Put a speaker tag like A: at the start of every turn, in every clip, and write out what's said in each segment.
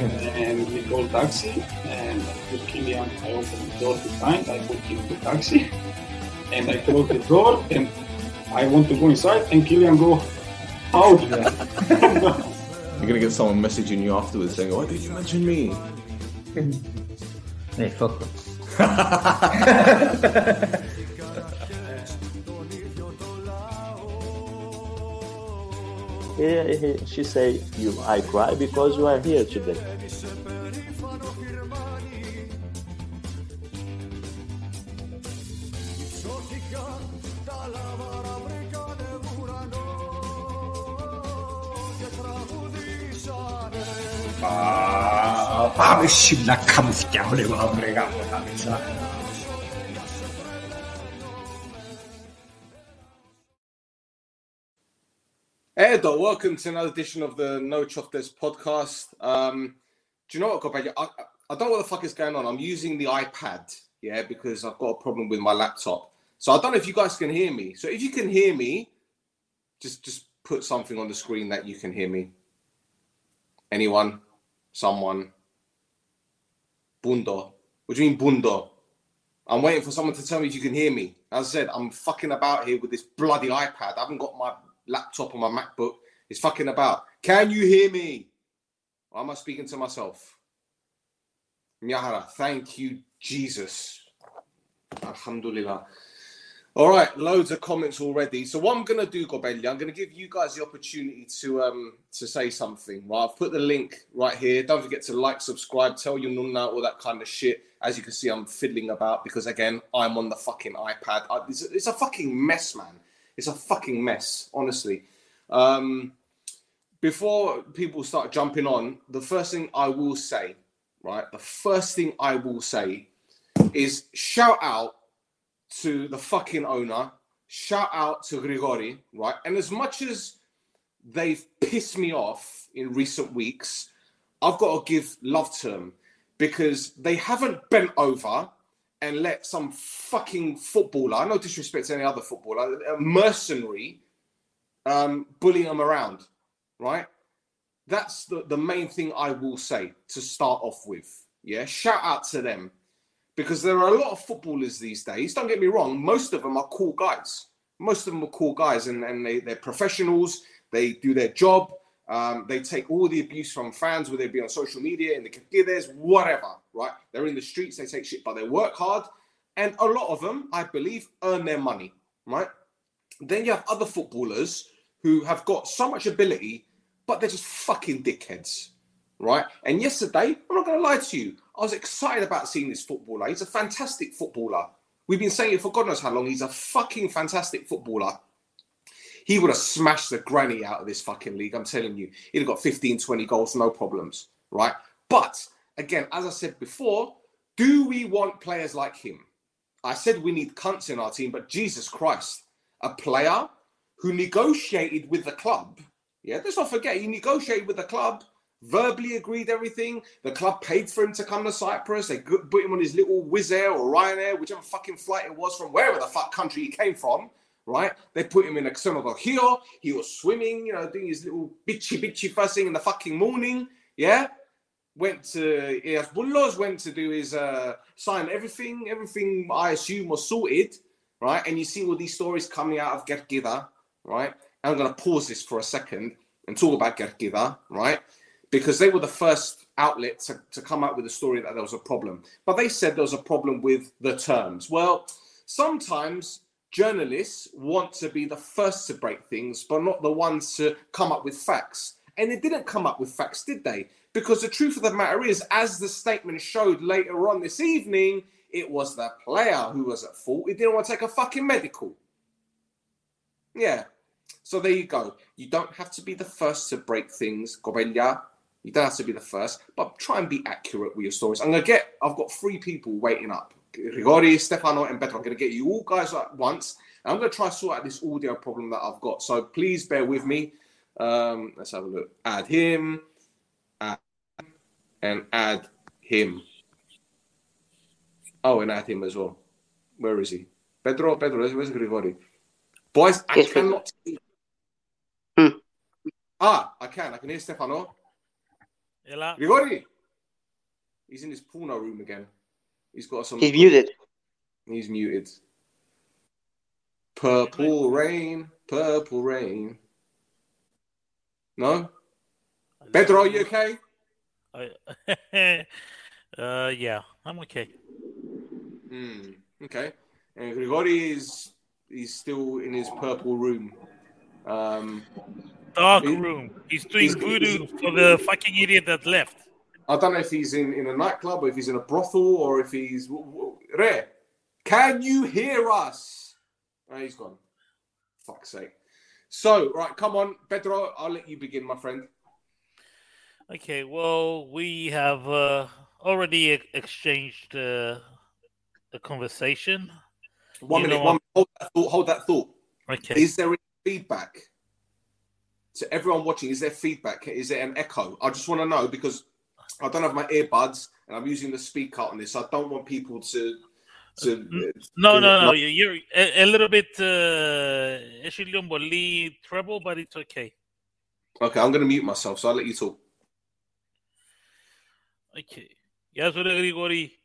A: and we called taxi and with Kilian I opened the door behind, I put him in the taxi and I close the door and I want to go inside and Kilian go out there.
B: You're gonna get someone messaging you afterwards saying, "Why did you mention me?"
C: Hey, fuck them.
D: Here she say, "You, I cry because you are here today."
E: 밤을 심나
B: 감스게 하려고 아무래가 못하면서 Hey, Dot, welcome to another edition of the Nochoftes podcast. Um, do you know what, I, I don't know what the fuck is going on. I'm using the iPad, yeah, because I've got a problem with my laptop. So I don't know if you guys can hear me. So if you can hear me, just just put something on the screen that you can hear me. Anyone? Someone? Bundo? What do you mean, Bundo? I'm waiting for someone to tell me if you can hear me. As I said, I'm fucking about here with this bloody iPad. I haven't got my laptop or my MacBook. is fucking about. Can you hear me? Or am I speaking to myself? Nyahara, thank you, Jesus. Alhamdulillah. All right, loads of comments already. So what I'm gonna do, Gobelia, I'm gonna give you guys the opportunity to um to say something. Right, I've put the link right here. Don't forget to like, subscribe, tell your nunna, all that kind of shit. As you can see, I'm fiddling about because again, I'm on the fucking iPad. I, it's, a, it's a fucking mess, man. It's a fucking mess, honestly. Um, before people start jumping on, the first thing I will say, right? The first thing I will say is shout out to the fucking owner. Shout out to Grigori, right? And as much as they've pissed me off in recent weeks, I've got to give love to them because they haven't bent over and let some fucking footballer, I no disrespect to any other footballer, a mercenary, um, bully them around, right? That's the, the main thing I will say to start off with. Yeah, shout out to them because there are a lot of footballers these days. Don't get me wrong, most of them are cool guys. Most of them are cool guys and, and they, they're professionals, they do their job, um, they take all the abuse from fans, whether it be on social media, in the cagides, whatever, right? They're in the streets, they take shit, but they work hard. And a lot of them, I believe, earn their money, right? Then you have other footballers who have got so much ability, but they're just fucking dickheads, right? And yesterday, I'm not going to lie to you, I was excited about seeing this footballer. He's a fantastic footballer. We've been saying it for God knows how long. He's a fucking fantastic footballer. He would have smashed the granny out of this fucking league. I'm telling you, he'd have got 15, 20 goals, no problems, right? But again, as I said before, do we want players like him? I said we need cunts in our team, but Jesus Christ, a player who negotiated with the club. Yeah, let's not forget, he negotiated with the club, verbally agreed everything. The club paid for him to come to Cyprus. They put him on his little Wizz Air or Ryanair, whichever fucking flight it was from wherever the fuck country he came from right? They put him in a Xenogo here. He was swimming, you know, doing his little bitchy bitchy fussing in the fucking morning. Yeah. Went to Bullos, went to do his uh sign everything, everything I assume was sorted, right? And you see all these stories coming out of Kerkida, right? And I'm gonna pause this for a second and talk about Kerkida, right? Because they were the first outlet to, to come out with a story that there was a problem. But they said there was a problem with the terms. Well, sometimes journalists want to be the first to break things, but not the ones to come up with facts. And they didn't come up with facts, did they? Because the truth of the matter is, as the statement showed later on this evening, it was the player who was at fault. He didn't want to take a fucking medical. Yeah. So there you go. You don't have to be the first to break things, Gobella. You don't have to be the first, but try and be accurate with your stories. I'm gonna get. I've got three people waiting up. Grigori, Stefano, and Pedro. I'm going to get you all guys at once. I'm going to try sort out this audio problem that I've got. So please bear with me. Um, let's have a look. Add him, add, and add him. Oh, and add him as well. Where is he? Pedro, Pedro, where's Grigori? Boys, I
F: yes,
B: cannot.
F: Hmm.
B: Ah, I can. I can hear Stefano.
G: Hello.
B: Grigori. He's in his porno room again. He's got some.
C: He's muted.
B: He's muted. Purple rain, purple rain. No? Pedro, are you okay?
F: I, uh, yeah, I'm okay.
B: Hmm. Okay. And Grigori is he's still in his purple room. Um,
F: Dark
B: He-
F: room. He's doing
B: he's-
F: voodoo for the fucking idiot that left.
B: I don't know if he's in, in a nightclub or if he's in a brothel or if he's. Re, can you hear us? Oh, he's gone. Fuck's sake. So, right, come on, Pedro, I'll let you begin, my friend.
F: Okay, well, we have uh, already e- exchanged uh, a conversation.
B: One
F: You
B: minute, one hold that thought. Hold that thought.
F: Okay.
B: Is there any feedback to everyone watching? Is there feedback? Is there an echo? I just want to know because I don't have my earbuds and I'm using the speaker on this. I don't want people to. to
F: No,
B: to-
F: no, no. you- You're a, a little bit. Uh, έχει λίγο πολύ treble, but it's okay.
B: Okay, I'm going to mute myself, so I'll let you talk.
F: Okay. Γεια σου, ρε Γρηγόρη.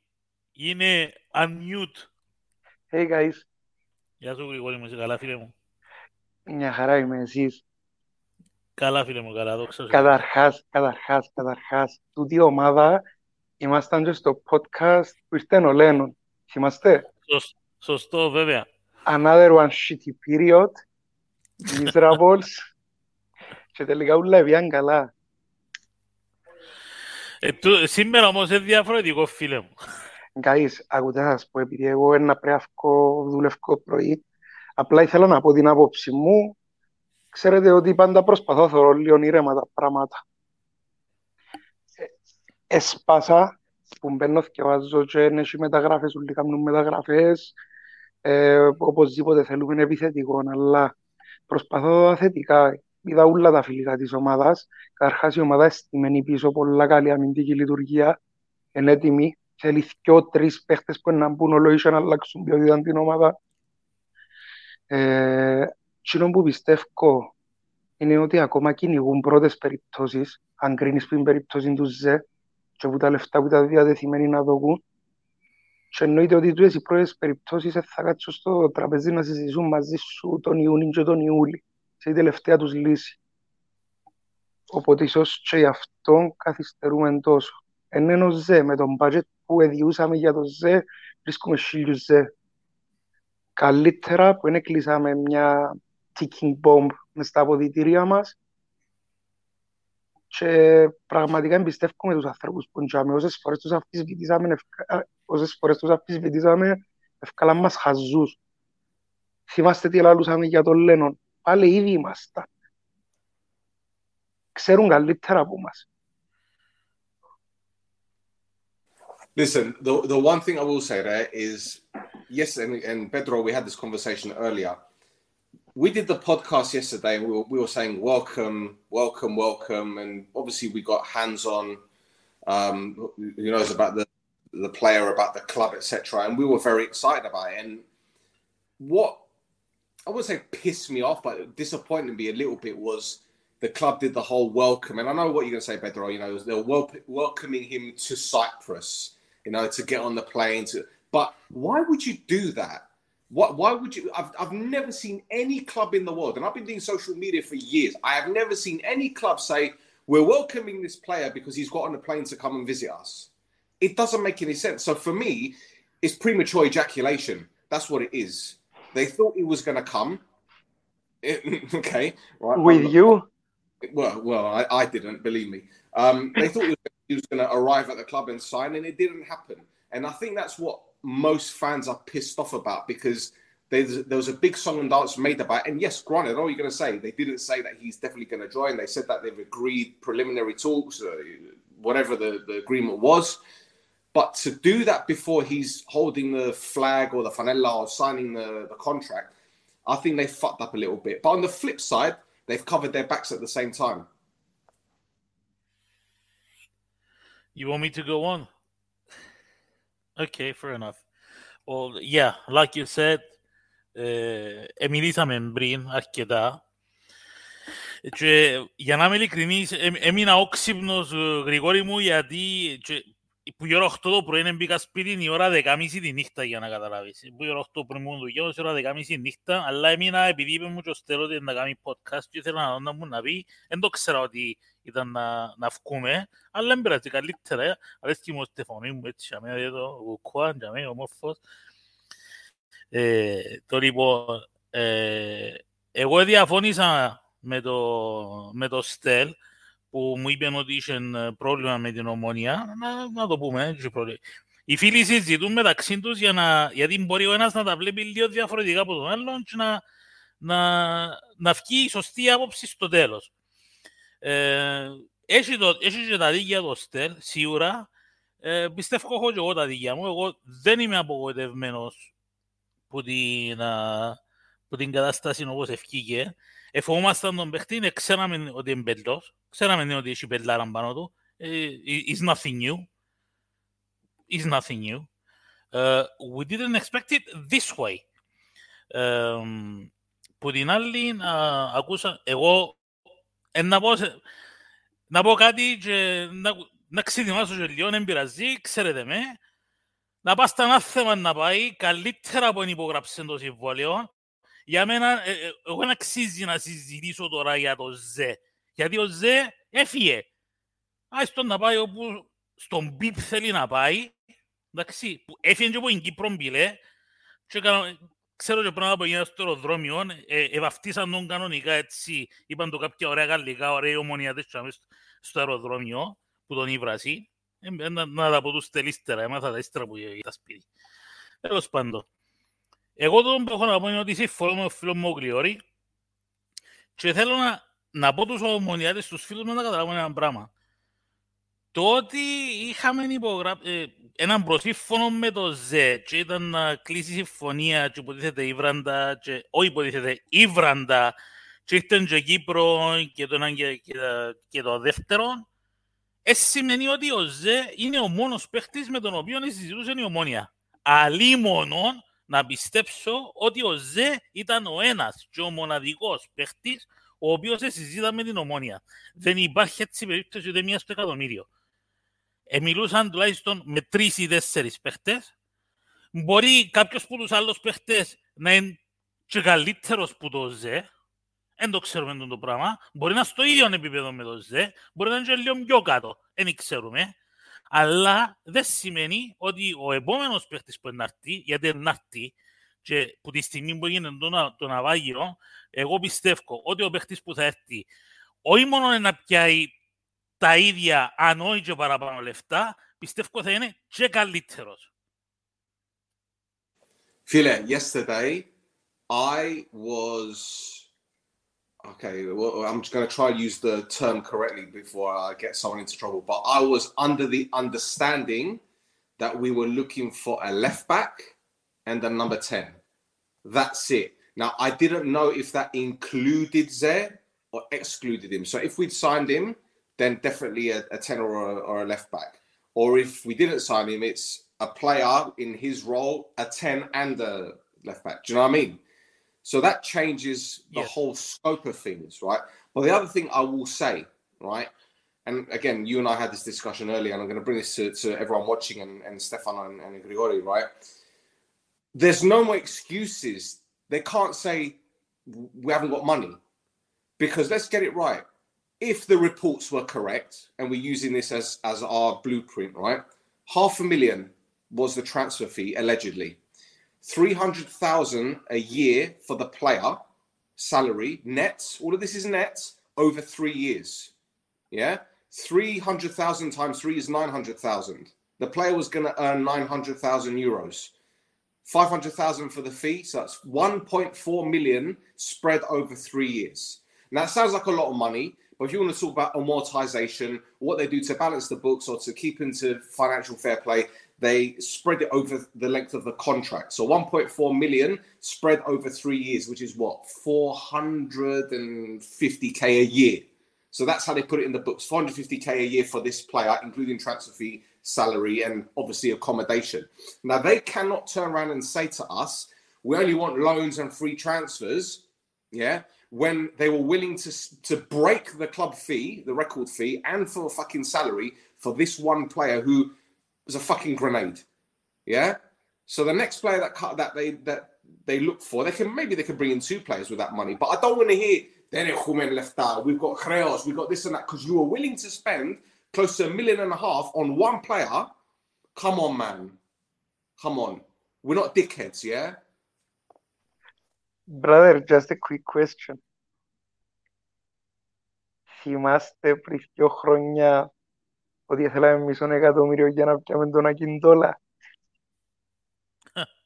F: Είναι unmute.
G: Hey guys,
F: Γεια σου, Γρηγόρη μου. Είσαι καλά, φίλε μου.
G: μια χαρά είμαι εσείς.
F: Καλά, φίλε μου. Καλά, δόξα σου.
G: Καταρχάς, καταρχάς, καταρχάς, τούτη η ομάδα ήμασταν και στο podcast που ήρθε ο Λένον. Θυμάστε;
F: Σωσ- Σωστό, βέβαια.
G: Another one shitty period, miserables. και τελικά ούλα πήγαν καλά.
F: Ε, του- σήμερα όμως είναι διαφορετικό, φίλε μου.
G: Guys, ακούτε να σας πω, επειδή εγώ ένα πρέπει να βγω, δουλεύω πρωί, απλά ήθελα να πω την άποψη μου. Ξέρετε ότι πάντα προσπαθώ να θεωρώ λίγο ήρεμα τα πράγματα. Ε, Έσπασα που μπαίνω και βάζω και είναι και μεταγράφες, όλοι κάνουν μεταγραφές. Ε, οπωσδήποτε θέλουμε επιθετικό, αλλά προσπαθώ θετικά. Είδα όλα τα φιλικά της ομάδας. Καταρχάς η ομάδα εστιμένη πίσω, πολλά καλή αμυντική λειτουργία, είναι έτοιμη. Θέλει δυο τρεις παίχτες που να μπουν όλο ίσιο να αλλάξουν ποιότητα την ομάδα. Ε, εκείνο που πιστεύω είναι ότι ακόμα κυνηγούν πρώτες περιπτώσεις, αν κρίνεις την περίπτωση του ΖΕ και που τα λεφτά που ήταν διατεθειμένοι να δοκούν. Και εννοείται ότι τούτες οι πρώτες περιπτώσεις θα κάτσουν στο τραπεζί να συζητήσουν μαζί σου τον Ιούνιο και τον Ιούλη, σε η τελευταία τους λύση. Οπότε ίσως και γι' αυτό καθυστερούμε τόσο. Εν είναι ο ΖΕ, με τον budget που εδιούσαμε για το ΖΕ, βρίσκουμε χίλιους ΖΕ. Καλύτερα που είναι κλείσαμε μια ticking bomb μες στα αποδητήρια μας και πραγματικά εμπιστεύουμε τους ανθρώπους που είναι όσες φορές τους αμφισβητήσαμε, ευκα- όσες φορές τους αμφισβητήσαμε, ευκάλαν μας χαζούς. Θυμάστε τι λαλούσαμε για τον Λένον. Πάλι ήδη ήμασταν. Ξέρουν καλύτερα από μας.
B: Listen, the the one thing I will say there is yes, and, and Pedro, we had this conversation earlier. We did the podcast yesterday, and we were, we were saying welcome, welcome, welcome, and obviously we got hands on. Um, who knows about the the player, about the club, etc. And we were very excited about it. And what I would say pissed me off, but disappointed me a little bit was the club did the whole welcome. And I know what you're going to say, Pedro. You know, they're wel- welcoming him to Cyprus, you know, to get on the plane. To, but why would you do that? What, why would you? I've, I've never seen any club in the world, and I've been doing social media for years. I have never seen any club say, We're welcoming this player because he's got on a plane to come and visit us. It doesn't make any sense. So for me, it's premature ejaculation. That's what it is. They thought he was going to come. okay. Right.
G: With you,
B: well, well, I, I didn't believe me. Um, they thought he was going to arrive at the club and sign, and it didn't happen. And I think that's what most fans are pissed off about because there was a big song and dance made about. And yes, granted, know you're going to say. They didn't say that he's definitely going to join. They said that they've agreed preliminary talks, uh, whatever the, the agreement was. But to do that before he's holding the flag or the fanella or signing the, the contract, I think they fucked up a little bit. But on the flip side, they've covered their backs at the same time.
F: You want me to go on? Okay, fair enough. Well, yeah, like you said, ε, ε, μιλήσαμε πριν αρκετά. Και για να είμαι ειλικρινής, ε, έμεινα όξυπνος, ε, Γρηγόρη μου, γιατί και που η ώρα 8 το πρωί είναι μπήκα σπίτι η ώρα 10.30 τη νύχτα για να καταλάβεις. Που η ώρα 8 το πρωί μου δουλειά, η ώρα 10.30 τη νύχτα, αλλά έμεινα επειδή είπε μου και ο Στέλος ότι να κάνει podcast και ήθελα να δω να μου να πει, δεν το ξέρα ότι ήταν να, να βγούμε, αλλά δεν πειράζει καλύτερα, ε. αρέσκει μου στη φωνή μου έτσι, για μένα εδώ, κουκουάν, για μένα ομόρφος. Ε, το λοιπόν, ε, εγώ διαφώνησα με το, με το Στέλ, που μου είπε ότι είχε πρόβλημα με την ομονία, να, να το πούμε, έτσι πρόβλημα. Οι φίλοι συζητούν μεταξύ τους για να, γιατί μπορεί ο ένας να τα βλέπει λίγο διαφορετικά από τον άλλον και να, να, να βγει η σωστή άποψη στο τέλος. Ε, έχει, το, έχεις και τα δίκαια το ΣΤΕΛ, σίγουρα. Ε, πιστεύω έχω και εγώ τα δίκαια μου. Εγώ δεν είμαι απογοητευμένος που την, που την κατάσταση όπως ευκήγε. Εφοβούμασταν τον παίχτη, ξέραμε ότι είναι μπελός, ξέραμε ότι έχει μπελάρα πάνω του. It's nothing new. It's nothing new. Uh, we didn't expect it this way. Um, που την άλλη, uh, ακούσα, εγώ ε, να, πω, να πω κάτι και να, να ξεδιμάσω και λίγο, δεν πειραζεί, ξέρετε με. Να πας στα ανάθεμα να πάει, καλύτερα από υπογράψε το συμβόλαιο, για μένα, ε, ε, εγώ δεν αξίζει να συζητήσω τώρα για το ΖΕ. Γιατί ο ΖΕ έφυγε. Άι στον να πάει όπου στον ΜΠΙΠ θέλει να πάει. Εντάξει, που έφυγε και από την Κύπρο μπήλε. Και ξέρω και πράγματα που έγιναν στο αεροδρόμιο, ε, ευαυτίσαν τον κανονικά έτσι. Είπαν το κάποια ωραία γαλλικά, ωραία ομονιατές στο αεροδρόμιο που τον ήβρασε. Ε, να, να τα πω τους τελίστερα, έμαθα τα ύστερα που ήταν σπίτι. Τέλος πάντων. Εγώ το που έχω να πω είναι ότι συμφωνώ με τον φίλο μου ο Γλιόρη και θέλω να, να πω τους ομονιάτες, τους φίλους μου να καταλάβουν ένα πράγμα. Το ότι είχαμε υπογρα... ε, έναν προσύμφωνο με το ΖΕ και ήταν να κλείσει συμφωνία και υποτίθεται Ήβραντα και όχι υποτίθεται Ήβραντα και ήρθαν και Κύπρο και το, και, και, και το δεύτερο ε, σημαίνει ότι ο ΖΕ είναι ο μόνος παίχτης με τον οποίο συζητούσε η ομόνια. Αλίμονον να πιστέψω ότι ο Ζε ήταν ο ένας και ο μοναδικός παίχτης ο οποίος συζήτα με την ομόνια. Δεν υπάρχει έτσι περίπτωση ούτε μία στο εκατομμύριο. Ε, μιλούσαν τουλάχιστον με τρεις ή τέσσερις παίχτες. Μπορεί κάποιος από τους άλλους παίχτες να είναι και καλύτερος που το ΖΕ. Δεν το ξέρουμε το πράγμα. Μπορεί να είναι στο ίδιο επίπεδο με το ΖΕ. Μπορεί να είναι και λίγο πιο κάτω. Δεν ξέρουμε αλλά δεν σημαίνει ότι ο επόμενος παίχτης που είναι να έρθει, γιατί είναι να έρθει, και που τη στιγμή που γίνεται το, το ναυάγιο, εγώ πιστεύω ότι ο παίχτης που θα έρθει, όχι μόνο να πιάει τα ίδια, αν όχι και παραπάνω λεφτά, πιστεύω θα είναι και καλύτερο.
B: Φίλε, yesterday I was okay, well, I'm just going to try to use the term correctly before I get someone into trouble. But I was under the understanding that we were looking for a left back and a number 10. That's it. Now, I didn't know if that included Zé or excluded him. So if we'd signed him, then definitely a, a 10 or a, or a left back. Or if we didn't sign him, it's a player in his role, a 10 and a left back. Do you know what I mean? So that changes the whole scope of things, right? But the other thing I will say, right? And again, you and I had this discussion earlier, and I'm going to bring this to, to everyone watching and, and Stefan and, and Grigori, right? There's no more excuses. They can't say we haven't got money because let's get it right. If the reports were correct, and we're using this as as our blueprint, right? Half a million was the transfer fee allegedly. 300,000 a year for the player salary net. All of this is net over three years. Yeah. 300,000 times three is 900,000. The player was going to earn 900,000 euros. 500,000 for the fee. So that's 1.4 million spread over three years. Now, that sounds like a lot of money, but if you want to talk about amortization, what they do to balance the books or to keep into financial fair play, they spread it over the length of the contract. So 1.4 million spread over three years, which is what 450k a year. So that's how they put it in the books 450k a year for this player, including transfer fee, salary, and obviously accommodation. Now they cannot turn around and say to us, we only want loans and free transfers. Yeah. When they were willing to to break the club fee, the record fee, and for a fucking salary for this one player who as a fucking grenade. Yeah. So the next player that cut that they that they look for, they can maybe they can bring in two players with that money. But I don't want to hear Derek Humen left out. We've got Creos, we've got this and that because you were willing to spend close to a million and a half on one player. Come on, man. Come on. We're not dickheads, yeah.
G: Brother, just a quick question. Θυμάστε πριν δύο χρόνια ότι θέλαμε μισό εκατομμύριο για να πιάμε τον Ακιντόλα.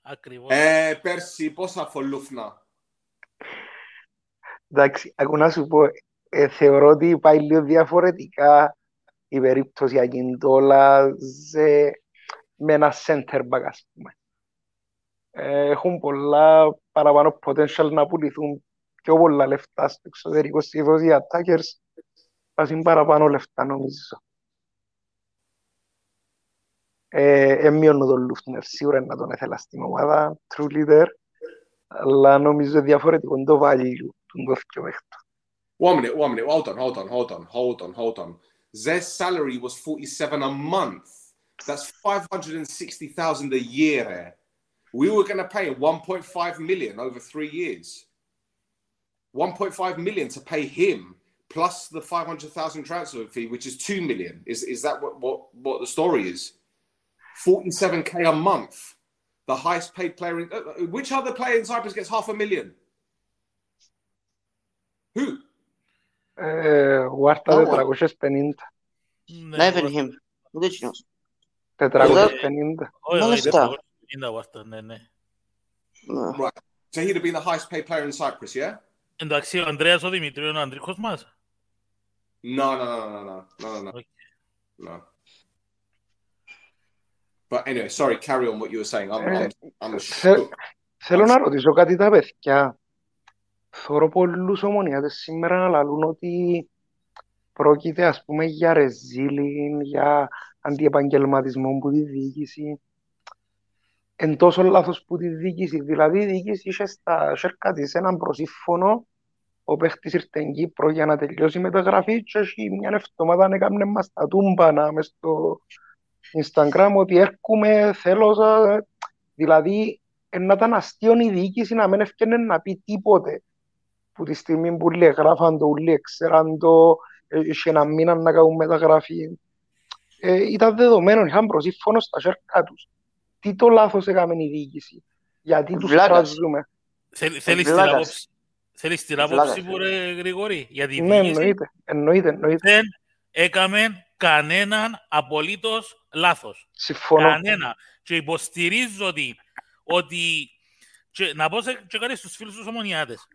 F: Ακριβώς.
B: Ε, πέρσι πόσα φολούφνα.
G: Εντάξει, ακού να σου πω, ε, θεωρώ ότι πάει λίγο διαφορετικά η περίπτωση Ακιντόλα σε, με ένα center back, ας πούμε. Ε, έχουν πολλά παραπάνω potential να πουληθούν πιο πολλά λεφτά στο εξωτερικό συνήθως οι attackers βάζουν παραπάνω λεφτά νομίζω. Ε, έμειωνω τον Λούφνερ, σίγουρα να τον ήθελα στην ομάδα, true leader, αλλά νομίζω διαφορετικό το value του το πιο παίχτου.
B: One minute, one minute. Hold on, hold on, hold on, hold on, hold on. Their salary was 47 a month. That's 560,000 a year. eh? We were going to pay 1.5 million over three years. 1.5 million to pay him plus the 500,000 transfer fee, which is 2 million. Is, is that what, what, what the story is? 47k a month. The highest paid player in. uh, uh, which other player in Cyprus gets half a million? Who?
G: Ε, ο Άρτα
C: Oh.
G: 450.
F: Ναι,
C: Να έφερε him. Ούτε εκείνος.
G: 450.
F: Όχι, όχι,
C: Μάλιστα.
F: 450 βάστα, ναι, ναι.
C: Ναι.
B: Right. So he'd have been the highest paid player in Cyprus, yeah?
F: Εντάξει, ο Ανδρέας ο Δημητρίου είναι ο αντρικός μας.
B: No, no, no, no, no, no, no, no,
F: Okay.
B: no. But anyway, sorry. Carry on what you were saying. I'm, I'm, I'm
G: Θε-
B: shook.
G: Θέλω να ρωτήσω κάτι τα παιδιά. Θεωρώ πολλούς ομονιάτες σήμερα να λαλούν ότι πρόκειται ας πούμε για ρεζίλιν, για αντιεπαγγελματισμό που τη διοίκηση. Εν τόσο λάθος που τη διοίκηση. Δηλαδή η διοίκηση είχε στα σέρκα της έναν προσύμφωνο ο παίχτης ήρθε στην Κύπρο για να τελειώσει η μεταγραφή και έχει μια εβδομάδα έκαμε μας τα τούμπανα μες στο Instagram ότι έρχομαι, θέλω, σα- δηλαδή ε, να ήταν αστείο η διοίκηση να μην έφτιανε να πει τίποτε. Που τη στιγμή που λέει γράφαν το, ούλοι ξέραν το, ε, είχε ένα μήνα να κάνουν μεταγραφή. Ε, ήταν δεδομένο, είχαν προσύμφωνο στα σέρκα τους. Τι το λάθος έκαμε η διοίκηση; Γιατί τους
C: Βλάκας.
G: τραζούμε.
F: Θέλ- Θέλεις την
C: Βλάκας.
F: άποψη, θέλεις την άποψη
C: Βλάκας.
F: μου, ρε Γρηγόρη, για τη
G: Ναι,
F: διοίκηση.
G: εννοείται, εννοείται, εννοείται.
F: Δεν έκαμε κανέναν απολύτως λάθος.
G: Συμφωνώ.
F: Κανένα. Και υποστηρίζω ότι, ότι και, να πω σε, και κάτι στους φίλους τους ομονιάτες.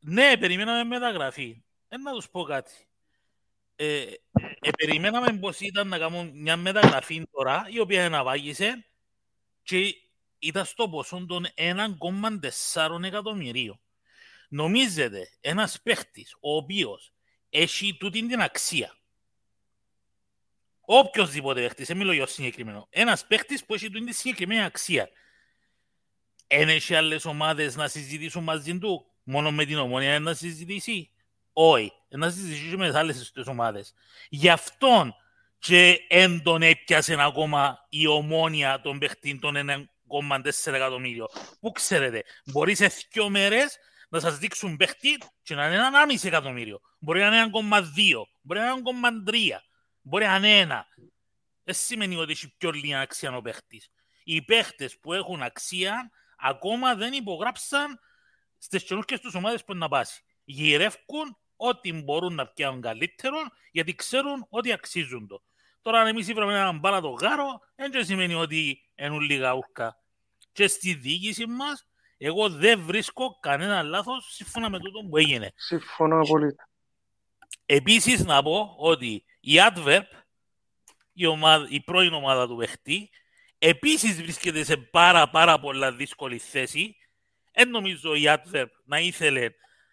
F: Ναι, περιμέναμε μεταγραφή. Ε, να τους πω κάτι. Ε, ε, περιμέναμε πως ήταν να κάνουν μια μεταγραφή τώρα, η οποία αναβάγησε και ήταν στο ποσό των 1,4 εκατομμυρίων. Νομίζετε ένας παίχτης ο οποίος έχει τούτη την αξία οποιοδήποτε παίχτης, δεν μιλώ για συγκεκριμένο, ένας παίχτης που έχει την συγκεκριμένη αξία. Εν έχει άλλες ομάδες να συζητήσουν μαζί του, μόνο με την ομόνια να συζητήσει; Όχι, να συζητήσει με τις άλλες τις ομάδες. Γι' αυτόν και εν τον έπιασε ακόμα η ομόνια των παιχτών των 1,4 εκατομμύριο. Πού ξέρετε, μπορεί σε δύο μέρες να σας δείξουν παίχτη και να είναι 1,5 εκατομμύριο. Μπορεί να είναι 1,2, μπορεί να είναι 1,3. Μπορεί να είναι ένα. Δεν σημαίνει ότι έχει πιο λίγη αξία ο παίχτης. Οι παίχτες που έχουν αξία ακόμα δεν υπογράψαν στις καινούργιες τους ομάδες που είναι να πάσει. Γυρεύκουν ό,τι μπορούν να πιάνουν καλύτερο γιατί ξέρουν ότι αξίζουν το. Τώρα αν εμείς ήβραμε έναν μπάλα το γάρο, δεν σημαίνει ότι είναι λίγα ούρκα. Και στη διοίκηση μας, εγώ δεν βρίσκω κανένα λάθος σύμφωνα με τούτο που έγινε.
G: Συμφωνώ απολύτως.
F: Επίσης να πω ότι η Adverb, η, ομάδα, η πρώην ομάδα του παιχτή, επίσης βρίσκεται σε πάρα πάρα πολλά δύσκολη θέση. Δεν νομίζω η Adverb να ήθελε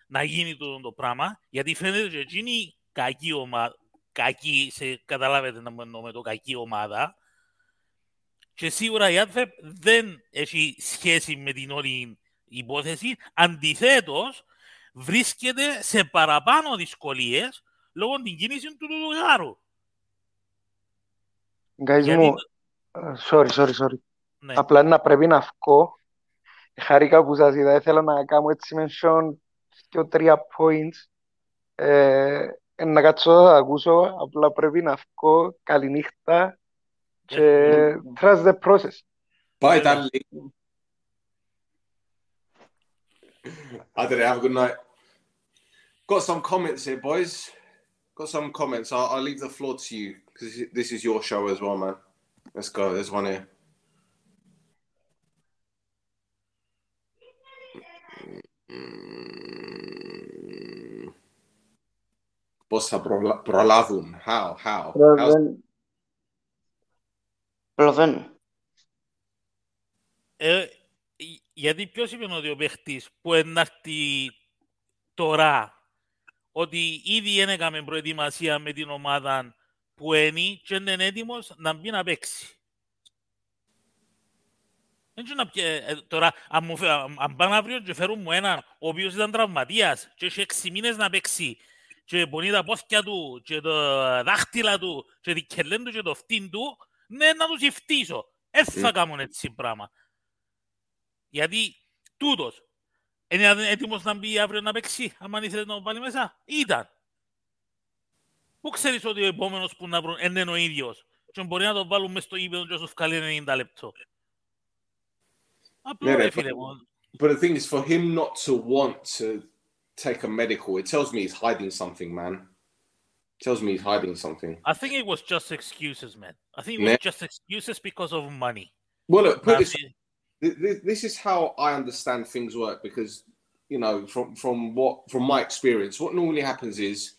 F: να γίνει το, το πράγμα, γιατί φαίνεται ότι εκείνη κακή ομάδα, κακή, σε, καταλάβετε να εννοώ με το κακή ομάδα, και σίγουρα η Adverb δεν έχει σχέση με την όλη υπόθεση. Αντιθέτως, βρίσκεται σε παραπάνω δυσκολίες λόγω την κίνηση του του γάρου.
G: Guys
F: Γιατί-
G: μου, ε, sorry, sorry, sorry.
F: Ναι.
G: Απλά να πρέπει να βγω. Χάρηκα που σας είδα. Ήθελα να κάνω έτσι mention και τρία points. Ε, ε, να κάτσω να τα ακούσω. Απλά πρέπει να βγω. Καληνύχτα. Και trust the process.
B: Bye,
F: Yeah.
B: darling. I don't know. Have a good night. Got some comments here, boys. Got some comments. I'll, I'll leave the floor to you because this is your show as well, man. Let's go. There's one here. Mm. Πώς θα προλα- προλάβουν; How? How? How's-
C: Προλαβαίνω. Προλαβαίνω.
F: Ε, ι- γιατί ποιος είπε ότι ο παίχτης που ενάρτη τώρα ότι ήδη δεν έκαμε προετοιμασία με την ομάδα που είναι και είναι έτοιμος να μπει να παίξει. Δεν ξέρω να πιέ- ε, τώρα, αν, μου, φε- αν- αν πάνε αύριο και φέρουν μου έναν ο οποίος ήταν τραυματίας και έχει έξι μήνες να παίξει και πονεί τα πόθηκια του και τα δάχτυλα του και τη κελέν του και το φτύν του, ναι, να τους ευτύσω. Δεν θα
B: Μμ.
F: κάνουν έτσι πράγμα. Γιατί τούτος είναι έτοιμος να μπει αύριο να παίξει, άμα ήθελε να τον βάλει μέσα. Ήταν. Πού ξέρεις ότι ο επόμενος που να βρουν είναι ο ίδιος και μπορεί να τον βάλουν μες στο ύπεδο και να σου βγάλει 90 λεπτό. Απλό
B: Ναι,
F: ρε
B: ρε,
F: φίλε μου.
B: But the thing is, for him not to want to take a medical, it tells me he's hiding something, man. It tells me he's hiding something.
F: I think it was just excuses, man. I think it was just excuses because of money.
B: Well, look, put this, this is how I understand things work because you know from from what from my experience, what normally happens is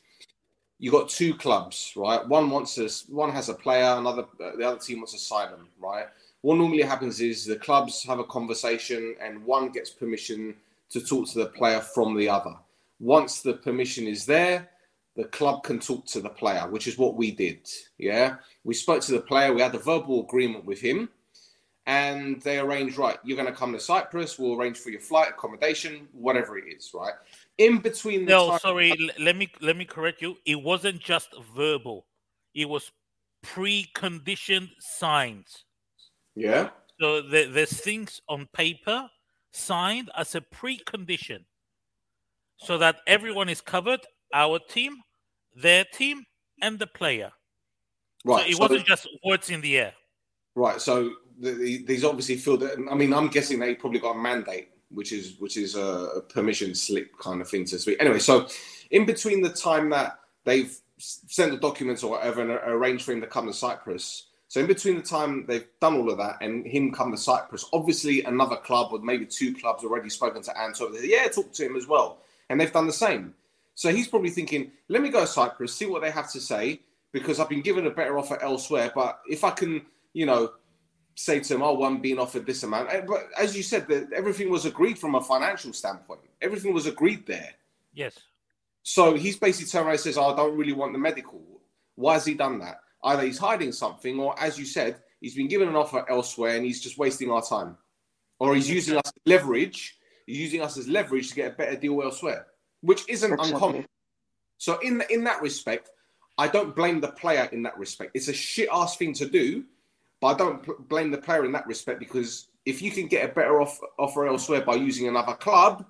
B: you got two clubs, right? One wants a, one has a player, another uh, the other team wants to sign them, right? What normally happens is the clubs have a conversation and one gets permission to talk to the player from the other, once the permission is there, the club can talk to the player, which is what we did. Yeah, we spoke to the player, we had a verbal agreement with him, and they arranged right. You're going to come to Cyprus. We'll arrange for your flight, accommodation, whatever it is. Right in between the
F: No,
B: time-
F: sorry. l- Let me let me correct you. It wasn't just verbal. It was preconditioned signs.
B: Yeah,
F: So the, there's things on paper signed as a precondition, so that everyone is covered. Our team, their team, and the player.
B: right.
F: so it
B: so-
F: wasn't just words in the air.
B: Right. So the, the, these obviously feel that. I mean, I'm guessing they probably got a mandate, which is which is a, a permission slip kind of thing to speak. Anyway, so in between the time that they've sent the documents or whatever and arranged for him to come to Cyprus. So in between the time they've done all of that and him come to Cyprus, obviously another club or maybe two clubs already spoken to Anto. Yeah, talk to him as well, and they've done the same. So he's probably thinking, let me go to Cyprus, see what they have to say, because I've been given a better offer elsewhere. But if I can, you know, say to him, oh, I'm being offered this amount. Eh, But as you said, that everything was agreed from a financial standpoint. Everything was agreed there.
F: Yes.
B: So he's basically turned around and says, oh, I don't really want the medical. Why has he done that? Either he's hiding something, or as you said, he's been given an offer elsewhere and he's just wasting our time. Or he's using us leverage, using us as leverage to get a better deal elsewhere, which isn't uncommon. So in in that respect, I don't blame the player in that respect. It's a shit ass thing to do, but I don't blame the player in that respect because if you can get a better off- offer elsewhere by using another club,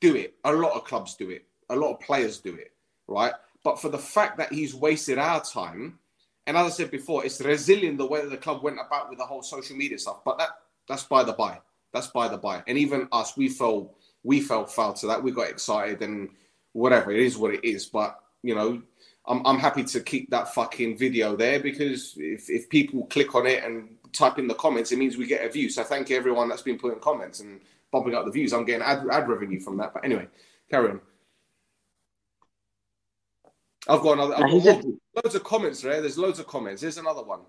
B: do it. A lot of clubs do it. A lot of players do it, right? But for the fact that he's wasted our time, and as I said before, it's resilient the way that the club went about with the whole social media stuff. But that that's by the by. That's by the by. And even us, we fell we fell foul to that. We got excited and whatever. It is what it is. But you know, I'm I'm happy to keep that fucking video there because if if people click on it and type in the comments, it means we get a view. So thank you everyone that's been putting comments and bumping up the views. I'm getting ad, ad revenue from that. But anyway, carry on. I've got another. I've
C: uh,
B: got more,
C: a-
B: loads of comments there. There's loads of comments. Here's another one.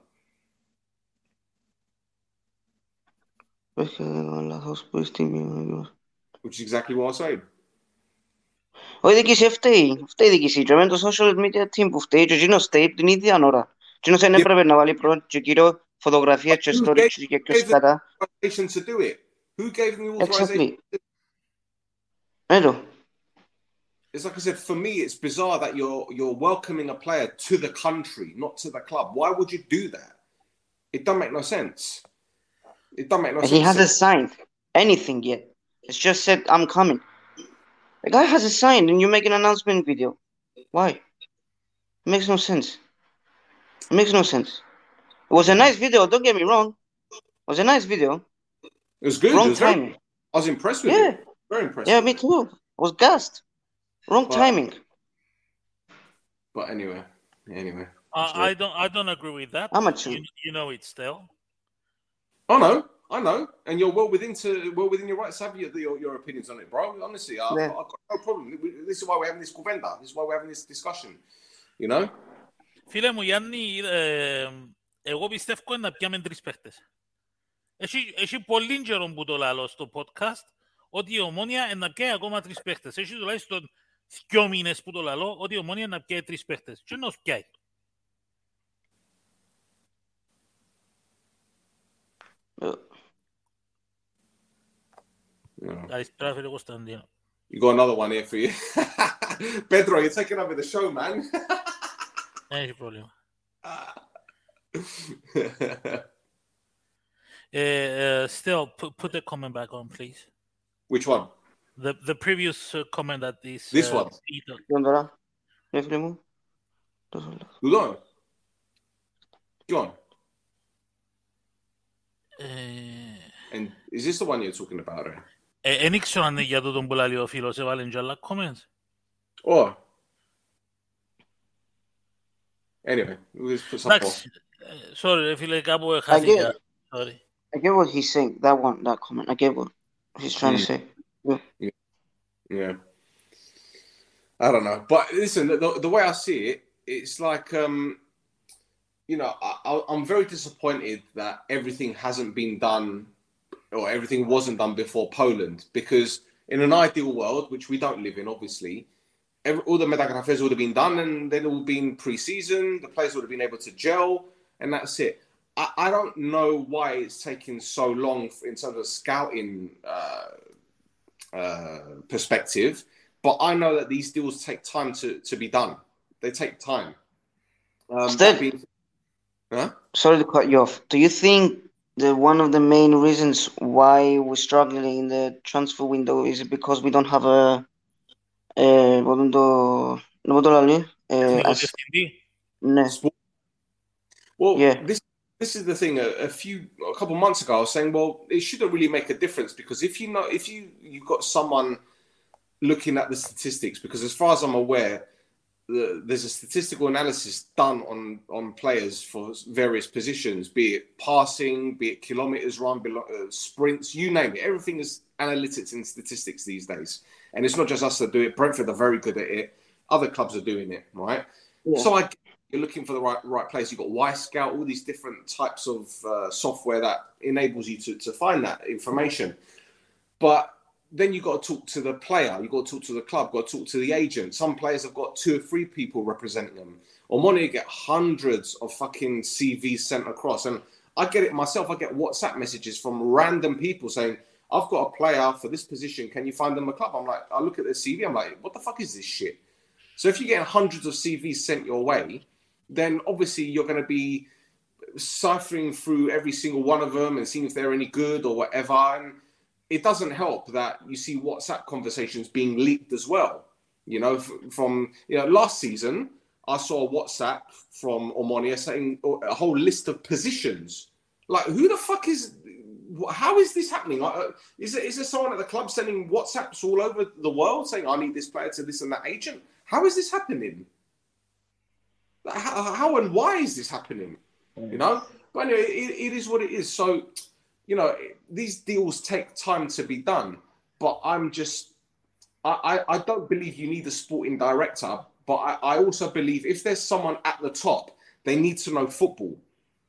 B: Which is exactly what I said.
C: Όχι διοίκηση φταίει. Φταίει η διοίκηση. Και με το social media team που φταίει και εκείνος φταίει την ίδια ώρα. Εκείνος δεν έπρεπε να βάλει πρώτο και κύριο φωτογραφία και story και ποιος κατά.
B: Authorization to do it. Who gave them the authorization?
C: Exactly. Ναι το.
B: It's like I said, for me, it's bizarre that you're you're welcoming a player to the country, not to the club. Why would you do that? It don't make no sense. It don't make no sense.
C: he hasn't signed anything yet. It's just said, I'm coming. The guy hasn't signed, and you make an announcement video. Why? It makes no sense. It makes no sense. It was a nice video, don't get me wrong. It was a nice video.
B: It was good.
C: Wrong
B: was very-
C: timing.
B: I was impressed with
C: Yeah.
B: it. Very impressed.
C: Yeah, me too. I was gassed. Wrong
B: But-
C: timing.
B: But anyway, anyway.
F: Uh, I don't. I don't agree with that.
C: Amateur.
F: You, you know it still.
B: I know, I know, and you're well within to well within your rights to have your, your, your opinions on it, bro. Honestly, I,
C: Yeah.
B: I've got no problem. We- This is why we're having this covenda. This is why we're having this discussion. You know,
F: Φίλε μου, Γιάννη, ε, εγώ πιστεύω να πιάμε τρεις παίχτες. Έχει, έχει πολύ καιρό που το λαλώ στο podcast ότι η Ομόνια να πιάει ακόμα τρεις παίχτες. Έχει τουλάχιστον δυο μήνες που το λαλώ ότι η Ομόνια να πιάει τρεις παίχτες. Και να τους
C: No.
B: I
F: really was done.
B: You got another one here for you. Pedro, you're taking over the show, man.
F: no problem. uh, still, put, put the comment back on, please.
B: Which one?
F: The the previous uh, comment that is.
B: This
F: uh,
B: one.
F: Peter.
B: Go on. And is this the one you're talking about? Eh?
F: ε, Εν ήξερα αν είναι για το τον που λέει ο φίλος, έβαλε και άλλα comments.
B: Or anyway, we'll just put some off.
F: Εντάξει, ε, sorry ρε φίλε, κάπου χάθηκα. Sorry.
C: I get what he's saying. That one, that comment. I get what he's trying to
B: Mm.
C: say.
B: Yeah. I don't know. But listen, the, the way I see it, it's like, um, you know, I, I'm very disappointed that everything hasn't been done or everything wasn't done before Poland because in an ideal world, which we don't live in, obviously, every, all the metagrafes would have been done and they'd all been pre-season. The players would have been able to gel, and that's it. I, I don't know why it's taking so long in terms of scouting uh, uh, perspective, but I know that these deals take time to, to be done. They take time. Um,
C: Still-
B: being- Huh?
C: Sorry to cut you off. Do you think that one of the main reasons why we're struggling in the transfer window is because we don't have a, a
F: Bolundo
C: uh,
B: Well,
C: yeah.
B: this this is the thing. A, a, few a couple months ago, I was saying, well, it shouldn't really make a difference because if you know if you you've got someone looking at the statistics, because as far as I'm aware, the, there's a statistical analysis done on on players for various positions, be it passing, be it kilometers run, be it, uh, sprints, you name it. Everything is analytics and statistics these days, and it's not just us that do it. Brentford are very good at it. Other clubs are doing it, right?
C: Yeah.
B: So I you're looking for the right right place. You've got Wyscout, all these different types of uh, software that enables you to, to find that information. But then you've got to talk to the player, you've got to talk to the club, got to talk to the agent. Some players have got two or three people representing them. On one, you get hundreds of fucking CVs sent across. And I get it myself. I get WhatsApp messages from random people saying, I've got a player for this position. Can you find them a club? I'm like, I look at their CV. I'm like, what the fuck is this shit? So if you're getting hundreds of CVs sent your way, then obviously you're going to be ciphering through every single one of them and seeing if they're any good or whatever. And it doesn't help that you see WhatsApp conversations being leaked as well. You know, from you know last season, I saw WhatsApp from Omonia saying a whole list of positions. Like, who the fuck is? How is this happening? Uh, Is there, is there someone at the club sending WhatsApps all over the world saying, "I need this player to this and that agent"? How is this happening? How, how and why is this happening? You know, but anyway, it, it is what it is. So, you know, these deals take time to be done. But I'm just, I, I, I don't believe you need a sporting director. But I, I also believe if there's someone at the top, they need to know football.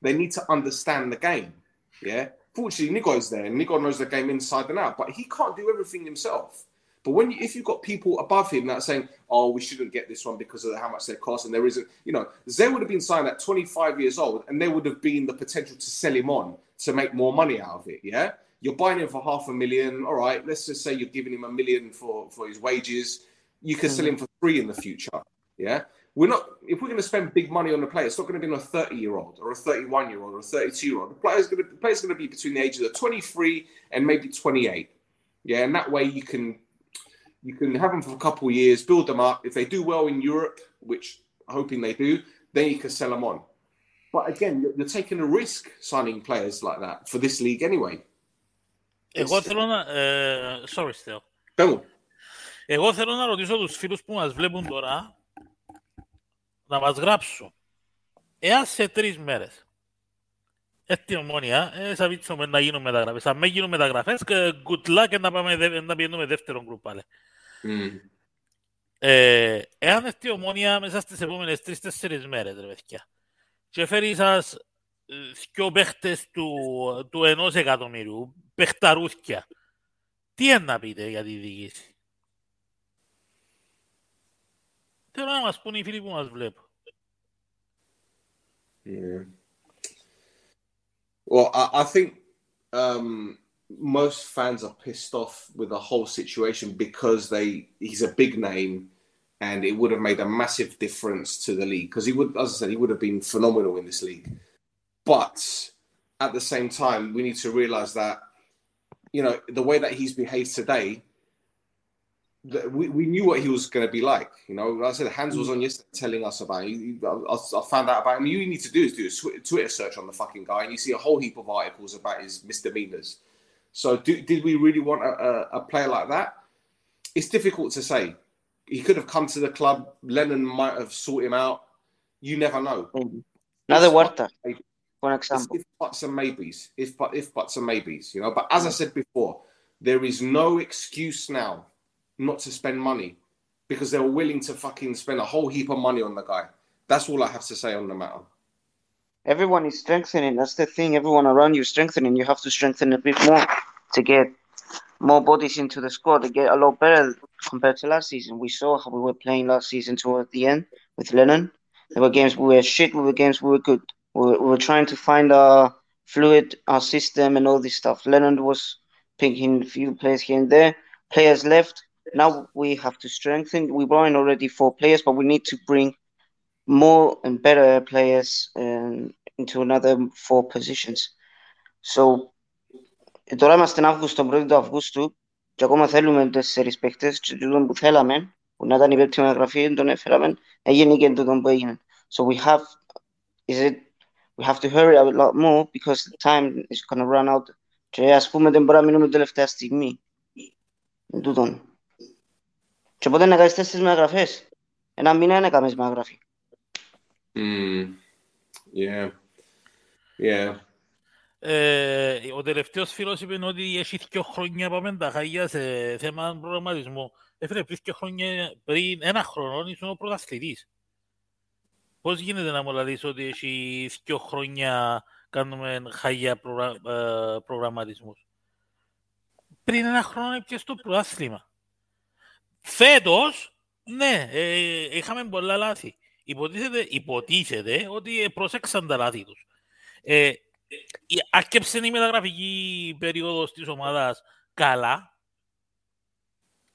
B: They need to understand the game. Yeah. Fortunately, Nico's there, and Nico knows the game inside and out. But he can't do everything himself. But when you, if you've got people above him that are saying, "Oh, we shouldn't get this one because of how much they cost," and there isn't, you know, Zé would have been signed at 25 years old, and there would have been the potential to sell him on to make more money out of it. Yeah, you're buying him for half a million. All right, let's just say you're giving him a million for for his wages. You can sell mm. him for three in the future. Yeah, we're not. If we're going to spend big money on a player, it's not going to be on a 30 year old or a 31 year old or a 32 year old. The player's going to the player's going to be between the ages of 23 and maybe 28. Yeah, and that way you can you can have them for a couple of years, build them up. If they do well in Europe, which I'm hoping they do, then you can sell them on. But again, you're, you're taking a risk signing players like that for this league anyway.
F: Εγώ θέλω να... Ε, sorry, Στέο.
B: Πες μου.
F: Εγώ θέλω να ρωτήσω τους φίλους που μας βλέπουν τώρα να μας γράψουν. Εάν σε τρεις μέρες έρθει η ομόνια, ε, θα βίτσουμε να γίνουν μεταγραφές. Αν μην γίνουν μεταγραφές, και good luck και να, πάμε, δε- να πηγαίνουμε δεύτερο γκρουπ πάλι.
B: Mm.
F: Ε, εάν έρθει η ομόνια μέσα στις επόμενες τρεις-τέσσερις μέρες, ρε παιδιά, και φέρει σας ε, δυο παίχτες του, του ενός εκατομμυρίου, παιχταρούθκια, τι είναι να πείτε για τη διοίκηση; Θέλω να μας πούν οι φίλοι που μας βλέπουν.
B: Yeah. Well, I, I think um, most fans are pissed off with the whole situation because they he's a big name and it would have made a massive difference to the league because he would, as I said, he would have been phenomenal in this league. But at the same time, we need to realize that you know the way that he's behaved today. that We, we knew what he was going to be like. You know, like I said Hans was mm. on yesterday telling us about. It. I, I- I found out about him. You need to do is do a Twitter search on the fucking guy, and you see a whole heap of articles about his misdemeanors. So, do, did we really want a, a, a player like that? It's difficult to say. He could have come to the club. Lennon might have sought him out. You never know.
C: Another
B: It's
C: Huerta, for
B: it's
C: example.
B: if buts and maybes. If but if buts and maybes, you know. But as I said before, there is no excuse now not to spend money because they were willing to fucking spend a whole heap of money on the guy. That's all I have to say on the matter.
C: Everyone is strengthening. That's the thing. Everyone around you is strengthening. You have to strengthen a bit more to get more bodies into the squad to get a lot better compared to last season. We saw how we were playing last season towards the end with Lennon. There were games we were shit. We were games we were good. We were, we were trying to find our fluid, our system, and all this stuff. Lennon was picking a few players here and there. Players left. Now we have to strengthen. We brought in already four players, but we need to bring more and better players um, into another four positions. So, ε, τώρα είμαστε τον Αύγουστο, πρώτη του Αυγούστου και ακόμα θέλουμε τέσσερις παίκτες και τούτον που θέλαμε, που να ήταν η πέπτη μεταγραφή, δεν τον έφεραμε, έγινε και τούτον που έγινε. So we have, is it, we have to hurry a lot more because the time is gonna run out και ας πούμε δεν μπορούμε να μείνουμε τελευταία στιγμή. Εν τούτον. Και πότε να κάνεις τέσσερις μεταγραφές; Ένα μήνα είναι κάμες μεταγραφή.
B: Mm. Yeah. Yeah.
F: Ε, ο τελευταίος φίλος είπε ότι έχει δύο χρόνια πάμε τα χάγια σε θέμα προγραμματισμού. Έφερε πριν δύο χρόνια, πριν ένα χρόνο ήσουν ο πρωταθλητής. Πώς γίνεται να μου λαλείς ότι έχει δύο χρόνια κάνουμε χάγια προγρα... ε, προγραμματισμούς; Πριν ένα χρόνο έπιασε το πρωτάθλημα. Φέτος, ναι, ε, είχαμε πολλά λάθη. Υποτίθεται, υποτίθεται ότι πρόσεξαν τα λάθη τους. Ε, η- άρκεψε η μεταγραφική περίοδος της ομάδας καλά.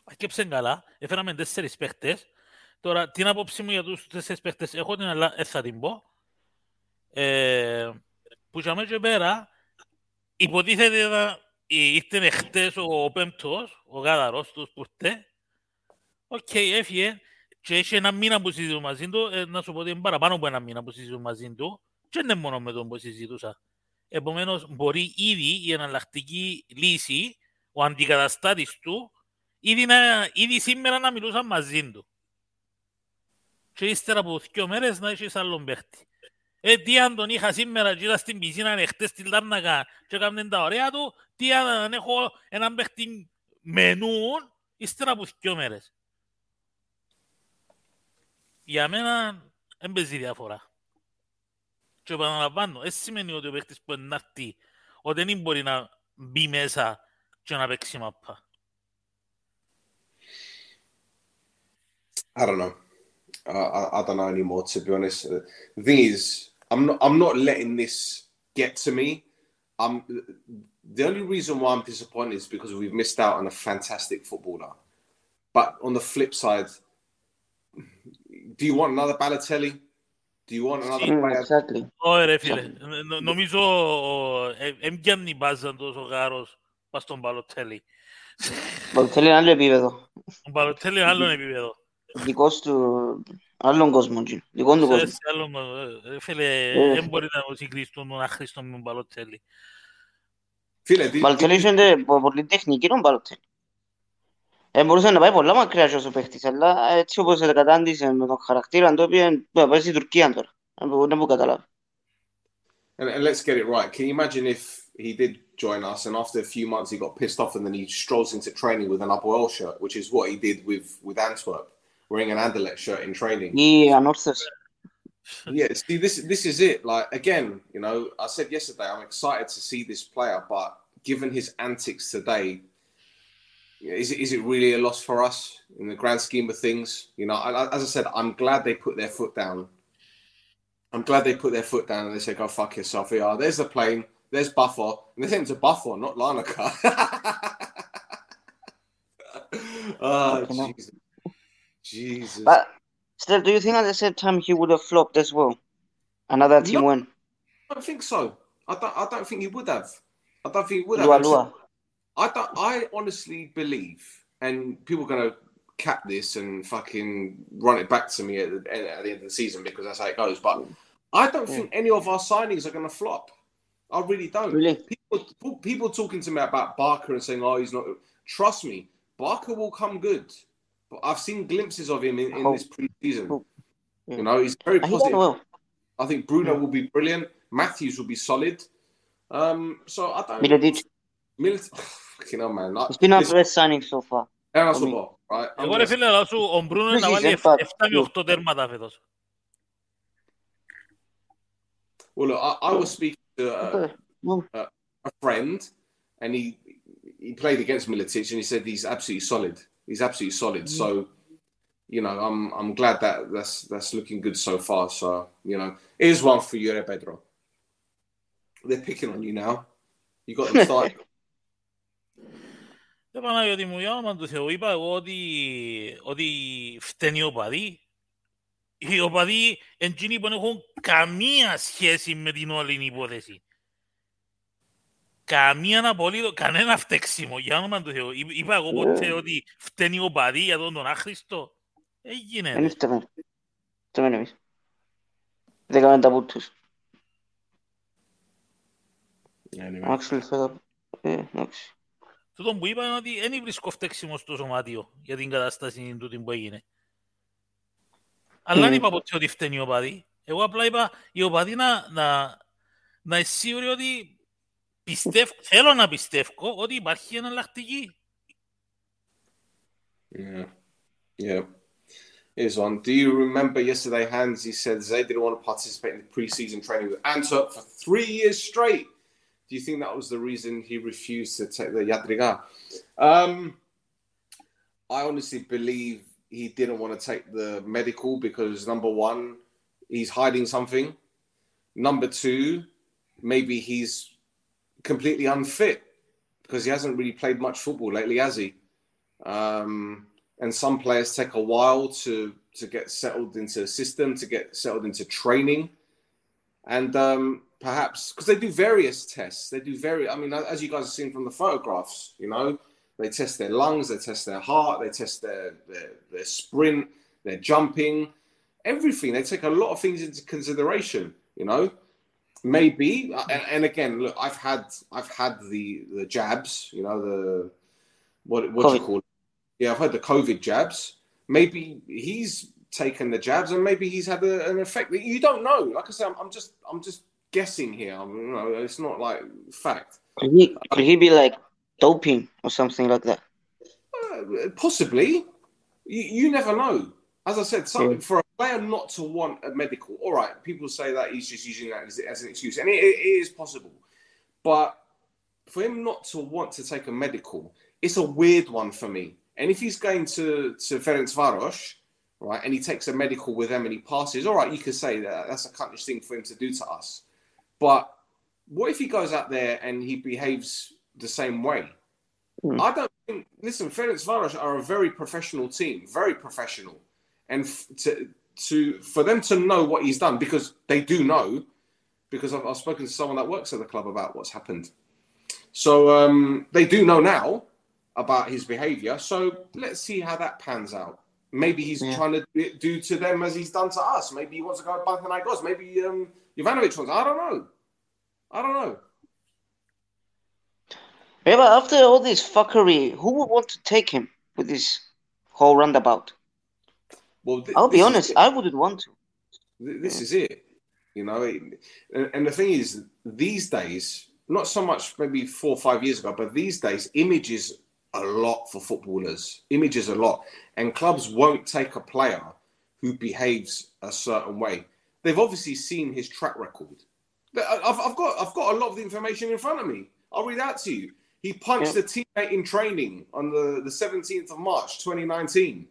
F: Άρκεψε καλά. Έφεραμε τέσσερις παίχτες. Τώρα, την άποψη μου για τους τέσσερις παίχτες έχω την αλλά δεν θα την πω. Ε, που για μένα και πέρα υποτίθεται να ήρθε χτες ο πέμπτος, ο γάδαρος τους που ήρθε. Οκ, έφυγε και έχει ένα μήνα που συζητούν μαζί του. Ε, να σου πω ότι είναι παραπάνω από ένα μήνα που συζητούν μαζί του. Και δεν είναι μόνο με τον που συζητούσα. Επομένως, μπορεί ήδη η εναλλακτική λύση, ο αντικαταστάτης του, ήδη, να, ήδη σήμερα να μιλούσαν μαζί του. Και ύστερα από δύο μέρες να έχεις άλλον παίχτη. Ε, τι αν τον είχα σήμερα και ήταν στην πισίνα εχθές στη Λάρνακα και έκαναν τα ωραία του, τι αν έχω έναν παίχτη μενούν, ύστερα από δύο μέρες. Για μένα δεν παίζει διαφορά. Και επαναλαμβάνω, δεν σημαίνει ότι ο παίχτης που είναι να έρθει, ότι δεν μπορεί να μπει μέσα και να παίξει μαπά.
B: I don't know. I, I, I don't know anymore. To be honest, Uh, the thing is, I'm not. I'm not letting this get to me. I'm. The only reason why I'm disappointed is because we've missed out on a fantastic footballer. But on the flip side, do you want another Balotelli? Do you want another player?
C: Exactly.
F: Όχι ρε φίλε, νομίζω έμπιαν ε, η μπάζα τους ο Γάρος πας στον
C: Παλοτέλη. Παλοτέλη είναι άλλο επίπεδο.
F: Ο Παλοτέλη είναι άλλο επίπεδο.
C: Δικός του, άλλον κόσμο. Δικών του
F: κόσμου. Άλλον κόσμο. Ε, ε, φίλε, δεν μπορεί να συγκριστούν τον Αχρήστο με τον Παλοτέλη.
B: Φίλε,
C: Παλοτέλη είναι πολύ τεχνική τον Παλοτέλη. Ε, μπορούσε να πάει πολλά μακριά και όσο παίχτης, αλλά έτσι όπως τα κατάντησε με τον χαρακτήρα του, πήγε να πάει στην Τουρκία τώρα. Δεν μπορώ να καταλάβει.
B: And, and let's get it right. Can you imagine if he did join us and after a few months he got pissed off and then he strolls into training with an Apoel shirt, which is what he did with, with Antwerp, wearing an Anderlecht shirt in training.
C: Η ανόρθωση.
B: Yeah, see, this this is it. Like again, you know, I said yesterday, I'm excited to see this player, but given his antics today, is it, is it really a loss for us in the grand scheme of things? You know, I, I- as I said, I'm glad they put their foot down. I'm glad they put their foot down and they say, "Go fuck yourself." Here, you are. there's the plane. There's Buffer, and they sent him to Buffer, not Larnaca. oh,
C: Fucking.
B: Jesus. Jesus.
C: But still, do you think at the same time he would have flopped as well? Another team
B: No.
C: win.
B: I don't think so. I don't. I don't think he would have. I don't think he would have.
C: Lua Lua.
B: I don't. I honestly believe, and people are gonna cap this and fucking run it back to me at the, at the end of the season because that's how it goes. But I don't think any of our signings are gonna flop. I really don't.
C: Really?
B: People, people talking to me about Barker and saying, "Oh, he's not." Trust me, Barker will come good. But I've seen glimpses of him in, in
C: Hope.
B: this preseason.
C: Hope. Yeah.
B: You know, he's very positive.
C: well.
B: I think Bruno
C: Yeah.
B: will be brilliant. Matthews will be solid. Um, so I don't.
C: Milotic.
B: Milit- Fucking hell, man. Like,
C: He's been our
B: listen,
C: best signing so far.
B: ένας
C: for me.
B: ο Bob, right? I'm
F: Εγώ
B: gonna-
F: ρε φίλε, αλλά σου, ο Μπρούνο είναι να
C: Preseason,
F: βάλει
C: but-
F: 7 με 8 τέρματα φέτος.
B: Well, look, I, I was speaking to a,
C: Okay. Well,
B: a friend, and he he played against Militic, and he said he's absolutely solid. He's absolutely solid.
C: Mm.
B: So, you know, I'm I'm glad that that's that's looking good so far. So, you know, here's one for you, eh, Pedro. They're picking on you now. You got them started.
F: Δεν Παναγιώτης μου, για όνομα του Θεού, είπα εγώ ότι, ότι φταίνει οι οπαδοί. Οι οπαδοί εντζήνοι που δεν έχουν καμία σχέση με την όλη υπόθεση. Καμία απολύτω, κανένα φταίξιμο, για όνομα του Θεού. Εί- Είπα εγώ ποτέ ότι φταίνει οι οπαδοί για τον τον άχρηστο.
C: δεν
F: Έγινε.
C: φταίμε. Φταίμε εμείς. Δεν κάνουμε τα πούτους.
B: anyway.
C: Ο Άξελ φέγα. Ε, εντάξει.
F: Τούτο που είπα είναι ότι δεν βρίσκω φταίξιμος στο σωμάτιο για την κατάσταση τούτη που έγινε. Αλλά δεν
C: Mm.
F: είπα ποτέ ότι φταίνει οι οπαδοί. Εγώ απλά είπα οι οπαδοί να, να, να είναι σίγουροι ότι πιστεύω, θέλω να πιστεύω ότι υπάρχει εναλλακτική.
B: Yeah. Yeah. Here's one. Do you remember yesterday, Hans? He said they didn't want to participate in the preseason training with Antwerp for three years straight; Do you think that was the reason he refused to take the Yadriga? Um, I honestly believe he didn't want to take the medical because number one, he's hiding something. Number two, maybe he's completely unfit because he hasn't really played much football lately, has he? um, and some players take a while to to get settled into the system, to get settled into training, and um, perhaps because they do various tests, they do very. I mean, as you guys have seen from the photographs, you know, they test their lungs, they test their heart, they test their their, their sprint, their jumping, everything. They take a lot of things into consideration, you know. Maybe, and, and again, look, I've had I've had the the jabs, you know, the what what do you call it? Yeah, I've had the COVID jabs. Maybe he's taken the jabs, and maybe he's had a, an effect. that You don't know. Like I said, I'm, I'm just I'm just guessing here. You know, it's not like fact.
C: Could he, could he be like doping or something like that?
B: Uh, possibly. You, you never know. As I said, some, for a player not to want a medical, all right, people say that he's just using that as, as an excuse, and it, it is possible. But for him not to want to take a medical, it's a weird one for me. And if he's going to to Ferencvaros, right, and he takes a medical with them and he passes, all right, you could say that that's a cuntlish thing for him to do to us. But what if he goes out there and he behaves the same way?
C: Hmm.
B: I don't think. Listen, Ferencvaros are a very professional team, very professional, and f- to to for them to know what he's done because they do know because I've, I've spoken to someone that works at the club about what's happened. So um, they do know now about his behaviour. So let's see how that pans out. Maybe he's
C: Yeah.
B: trying to do- to them as he's done to us. Maybe he wants to go back and I Panathinaikos. Maybe um, Ivanovic wants. I don't know. I don't know.
C: Yeah, but after all this fuckery, who would want to take him with this whole roundabout?
B: Well, th-
C: I'll be honest. I wouldn't want to.
B: Th- This is it. You know, it- and, and the thing is, these days, not so much maybe four or five years ago, but these days, image is a lot for footballers. Image is a lot, and clubs won't take a player who behaves a certain way. They've obviously seen his track record. I've, I've got I've got a lot of the information in front of me. I'll read out to you. He punched
C: Yeah.
B: a teammate in training on the, the 17th of March 2019.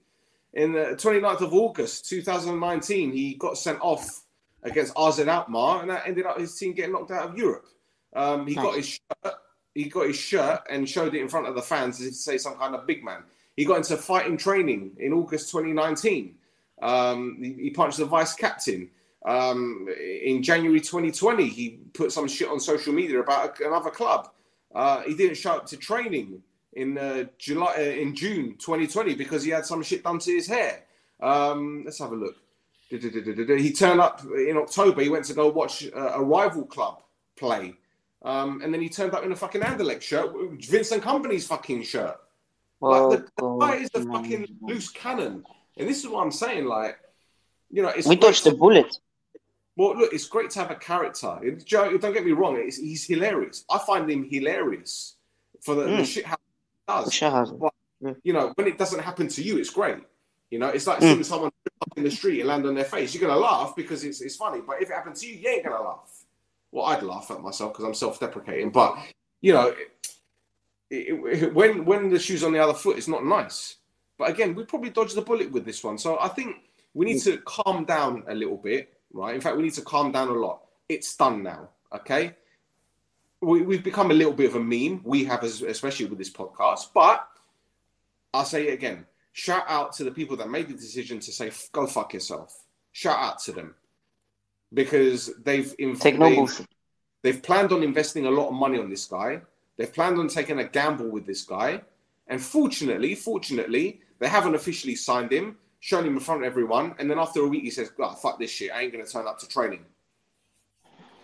B: In the 29th of August 2019, he got sent off against AZ Alkmaar, and that ended up his team getting knocked out of Europe. Um, he got his shirt, he got his shirt and showed it in front of the fans as if to say some kind of big man. He got into fighting training in August 2019. Um, he, he punched the vice captain. Um, in January 2020, he put some shit on social media about another club. Uh, he didn't show up to training in uh, July, uh, in June 2020 because he had some shit done to his hair. Um, let's have a look. He turned up in October. He went to go watch uh, a rival club play, um, and then he turned up in a fucking Anderlecht shirt, Vincent Kompany's fucking shirt.
C: Well,
B: like the, the guy is a fucking loose cannon, and this is what I'm saying. Like, you know, it's
C: We dodged the bullet.
B: Well, look, it's great to have a character. Joe, don't get me wrong; it's, he's hilarious. I find him hilarious for the, the
C: Mm.
B: shit how he does.
C: Sure Shahaz.
B: You know, when it doesn't happen to you, it's great. You know, it's like
C: Mm.
B: seeing someone up in the street and land on their face. You're gonna laugh because it's it's funny, but if it happens to you, you ain't gonna laugh. Well, I'd laugh at myself because I'm self-deprecating, but you know, it, it, it- when when the shoe's on the other foot, it's not nice. But again, we probably dodged the bullet with this one. So I think we need to calm down a little bit, right? In fact, we need to calm down a lot. It's done now, okay? We, we've become a little bit of a meme. We have, especially with this podcast. But I'll say it again. Shout out to the people that made the decision to say, "Go fuck yourself." Shout out to them because they've inv-
C: no
B: they've-. They've planned on investing a lot of money on this guy. They've planned on taking a gamble with this guy. And fortunately, fortunately, they haven't officially signed him, shown him in front of everyone. And then after a week, he says, oh, fuck this shit. I ain't going to turn up to training.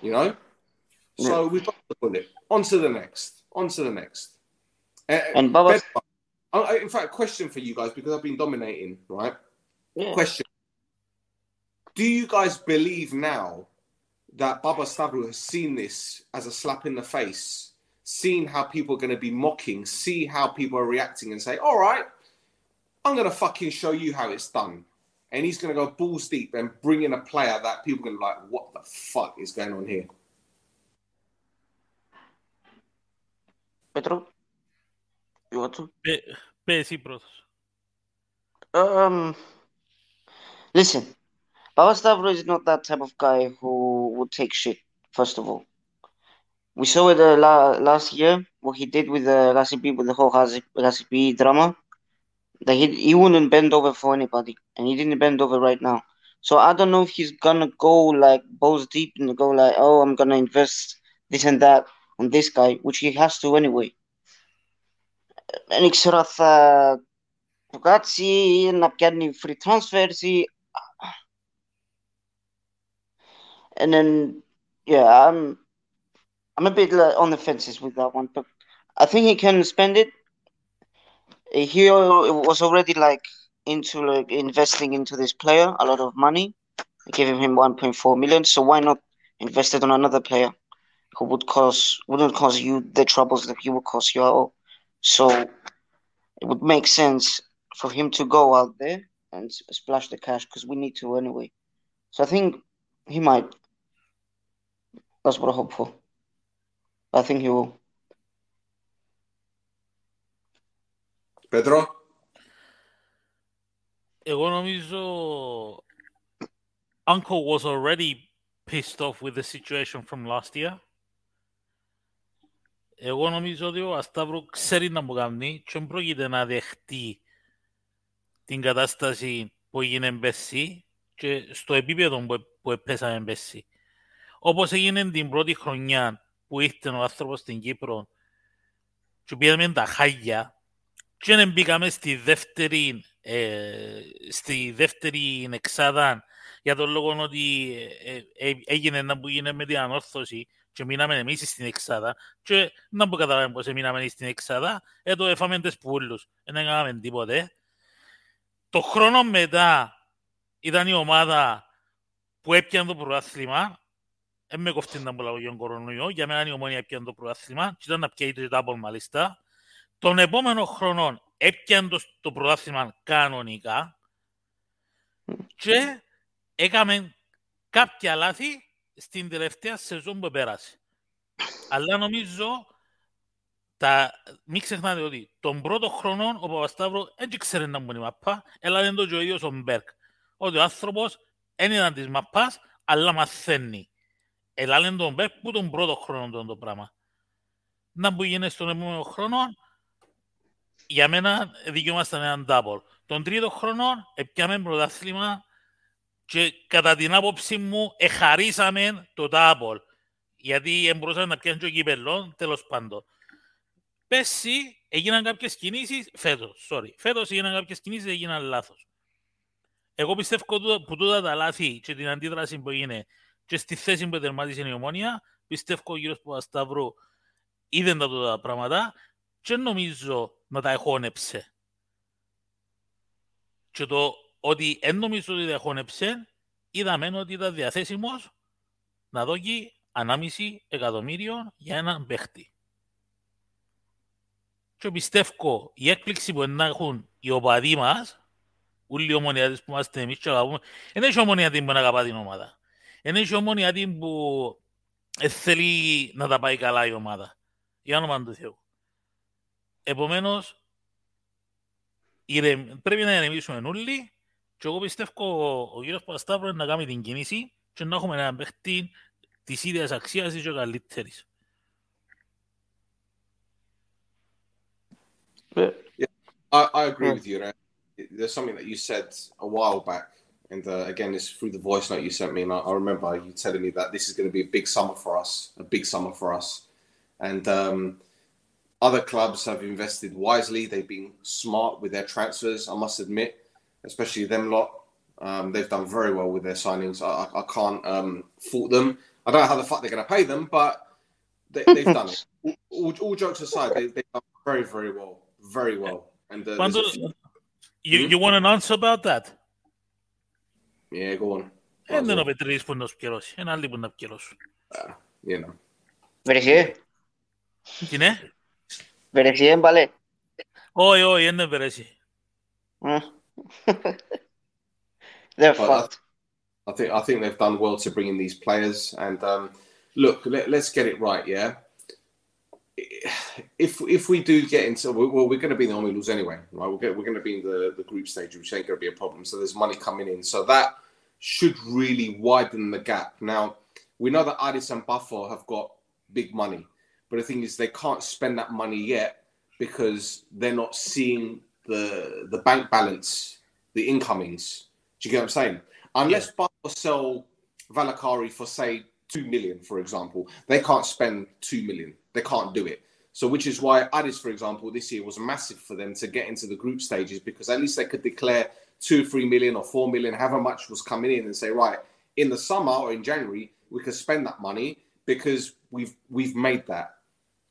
B: You know? So we've got the bullet. On to the next. On to the next. Uh,
C: And Baba-
B: in fact, question for you guys because I've been dominating, right?
C: Yeah.
B: Question. Do you guys believe now that Papastavro has seen this as a slap in the face, seen how people are going to be mocking, see how people are reacting, and say, all right, I'm going to fucking show you how it's done. And he's going to go balls deep and bring in a player that people are going to be like, what the fuck is going on here?
C: Petro, you want to?
F: Be- Bessie Bros.
C: Um, listen, Papastavro is not that type of guy who would take shit, first of all. We saw it uh, la- last year, what he did with the uh, Recipe, with the whole Recipe drama. Like he, he wouldn't bend over for anybody, and he didn't bend over right now. So I don't know if he's gonna go like balls deep and go like, oh, I'm gonna invest this and that on this guy, which he has to anyway. انك صرات بوغاتسي انك كاني free transfers and then yeah I'm I'm a bit on the fences with that one but I think he can spend it he was already like into like investing into this player a lot of money. giving him 1.4 million, so why not invest it on another player who would cause wouldn't cause you the troubles that he would cause you all. So it would make sense for him to go out there and splash the cash because we need to anyway. So I think he might. That's what I hope for. I think he will.
B: Pedro?
F: Εγώ νομίζω Uncle was already pissed off with the situation from last year. Εγώ νομίζω ότι ο Ασταύρου ξέρει να μου κάνει και δεν πρόκειται να δεχτεί την κατάσταση που έγινε πέρσι και στο επίπεδο που, που έπεσαμε πέρσι. Όπως έγινε την πρώτη χρονιά που ήρθε ο άνθρωπος στην Κύπρο και πήγαμε τα χάγια και δεν μπήκαμε στη δεύτερη, ε, στη δεύτερη εξάδα για τον λόγο ότι ε, ε, έγινε ένα που έγινε με την ανόρθωση και μείναμε εμείς στην εξάδα και να που καταλάβουμε πως μείναμε στην εξάδα, ε, το έφαμε τις πουλούς, δεν έκαναμε τίποτε. Το χρόνο μετά ήταν η ομάδα που έπιανε το πρωτάθλημα, δεν με κοφτεί να πω για τον κορονοϊό, για μένα η ομόνια έπιανε το πρωτάθλημα και ήταν να πιάει το double μάλιστα. Τον επόμενο χρόνο έπιανε το, το πρωτάθλημα κανονικά και έκαμε κάποια λάθη στην τελευταία σεζόν που πέρασε. Αλλά νομίζω, τα... μην ξεχνάτε ότι τον πρώτο χρόνο ο Παπασταύρου δεν ξέρει να μπουν η μαπά, αλλά δεν το και ο ίδιος ο Μπέρκ. Ότι ο άνθρωπος δεν ήταν της μαπάς, αλλά μαθαίνει. Ελά λένε τον Μπέρκ που τον πρώτο χρόνο τον το πράγμα. Να που γίνει στον επόμενο χρόνο, για μένα δικαιούμασταν έναν double. Τον τρίτο χρόνο έπιαμε πρωτάθλημα και κατά την άποψη μου εχαρίσαμε το double. Γιατί μπορούσαμε να πιάνουν και ο κύπελλο, τέλος πάντων. Πέρσι έγιναν κάποιες κινήσεις, φέτος, sorry, φέτος έγιναν κάποιες κινήσεις, έγιναν λάθος. Εγώ πιστεύω που τούτα τα λάθη και την αντίδραση που έγινε και στη θέση που τερμάτισε η ομόνια, πιστεύω ο κύριος Παπασταύρου είδε τα τούτα πράγματα και νομίζω να τα εχώνεψε. Και το ότι δεν νομίζω ότι τα εχώνεψε, είδαμε ότι ήταν διαθέσιμος να δώσει ανάμιση εκατομμύριο για έναν παίχτη. Και πιστεύω η έκπληξη που να έχουν οι οπαδοί μας, όλοι οι ομονιάτες που είμαστε εμείς και αγαπούμε, δεν έχει ομονιάτη που να αγαπά την ομάδα. Δεν έχει ομονιάτη που θέλει να τα πάει καλά η ομάδα. Για όνομα του Θεού. Επομένως, πρέπει να ηρεμήσουμε όλοι και εγώ πιστεύω ο κύριος Πασταύρου να κάνει την κίνηση και να έχουμε έναν παίχτη της ίδιας αξίας ή και καλύτερης.
B: Yeah, I, I agree with you. Right? There's something that you said a while back, and uh, again, it's through the voice note you sent me, and I, I remember you telling me that this is going to be a big summer for us, a big summer for us, and um, other clubs have invested wisely. They've been smart with their transfers. I must admit, especially them lot. Um, they've done very well with their signings. I, I, I can't um, fault them. I don't know how the fuck they're going to pay them, but they, they've done it. All, all jokes aside, they, they've done very, very well, very well. And uh,
F: Quando,
B: there's a few-
F: you, you want an answer about that?
B: yeah, go on.
F: Δεν είναι ο Πετρίδης που να σου πληρώσει. Ένα άλλη που να πληρώσει.
B: You know,
C: Βρεσιέ,
F: Τι είναι? ಬೆರೆಸಿಯೇನ್ ಬಾಲೆ ಓಯ್ ಓಯ್ ಏನು
C: ಬೆರೆಸಿ They're
B: well,
C: fucked.
B: I think I think they've done well to bring in these players. And um, look, let, let's get it right, yeah. If if we do get into well, we're going to be in the lose anyway, right? We're going, we're going to be in the, the group stage, which ain't going to be a problem. So there's money coming in, so that should really widen the gap. Now we know that Addis and Buffon have got big money, but the thing is they can't spend that money yet because they're not seeing the the bank balance, the incomings. Do you get what I'm saying? Unless Buffalo sell Valakari for say two million, for example, they can't spend two million. They can't do it. So, which is why Addis, for example, this year was massive for them to get into the group stages because at least they could declare two, three million or four million, however much was coming in, and say, right, in the summer or in January, we could spend that money because we've we've made that.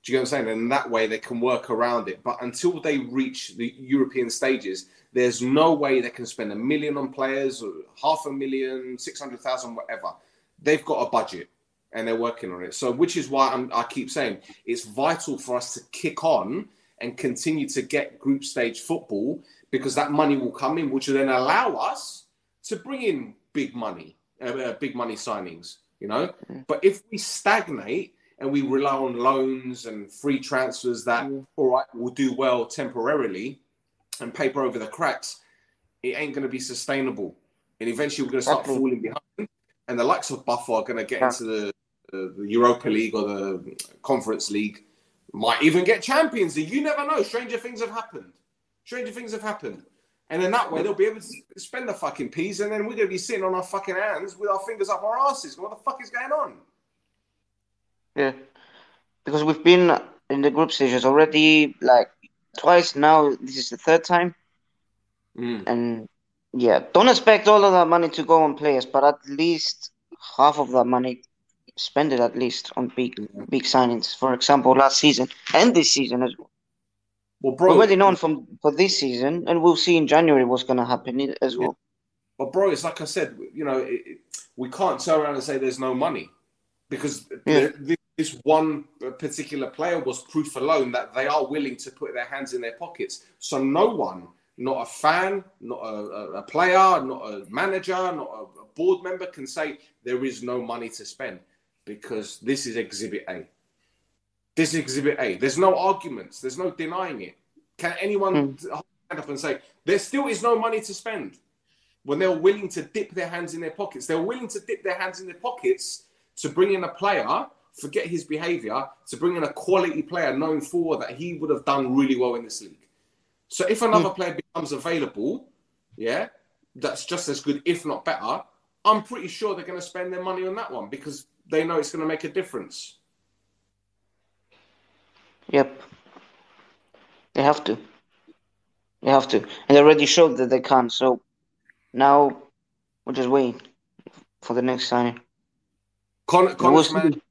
B: Do you get what I'm saying? And that way they can work around it. But until they reach the European stages, there's no way they can spend a million on players, or half a million, six hundred thousand, whatever. They've got a budget and they're working on it. So, which is why I'm, I keep saying it's vital for us to kick on and continue to get group stage football because that money will come in, which will then allow us to bring in big money, uh, uh, big money signings. You know, but if we stagnate and we rely on loans and free transfers that all right will do well temporarily and paper over the cracks, it ain't going to be sustainable. And eventually, we're going to start
C: Exactly.
B: falling behind. And the likes of Buffalo are going to get
C: Yeah.
B: into the, the, the Europa League or the Conference League. Might even get Champions League. You never know. Stranger things have happened. Stranger things have happened. And then that way they'll be able to spend the fucking peas, and then we're gonna be sitting on our fucking hands with our fingers up our asses. What the fuck is going on?
C: Yeah, because we've been in the group stages already like twice now. This is the third time,
B: Mm.
C: and yeah, don't expect all of that money to go on players, but at least half of that money spend it at least on big big signings. For example, last season and this season as well.
B: Well, bro,
C: already known from for this season, and we'll see in January what's gonna happen as well.
B: But bro, it's like I said, you know, it, it, we can't turn around and say there's no money because
C: Yeah.
B: th- this one particular player was proof alone that they are willing to put their hands in their pockets. So no one, not a fan, not a, a, player, not a manager, not a, a board member, can say there is no money to spend because this is Exhibit A. This is Exhibit A. There's no arguments. There's no denying it. Can anyone hmm. stand up and say there still is no money to spend? when they're willing to dip their hands in their pockets. They're willing to dip their hands in their pockets to bring in a player, forget his behavior, to bring in a quality player knowing for that he would have done really well in this league. So if another hmm. player becomes available, yeah, that's just as good, if not better, I'm pretty sure they're going to spend their money on that one because they know it's going to make a difference.
C: Yep. They have to. They have to. And they already showed that they can. So now we're just waiting for the next signing.
B: Con- Connor's,
C: see.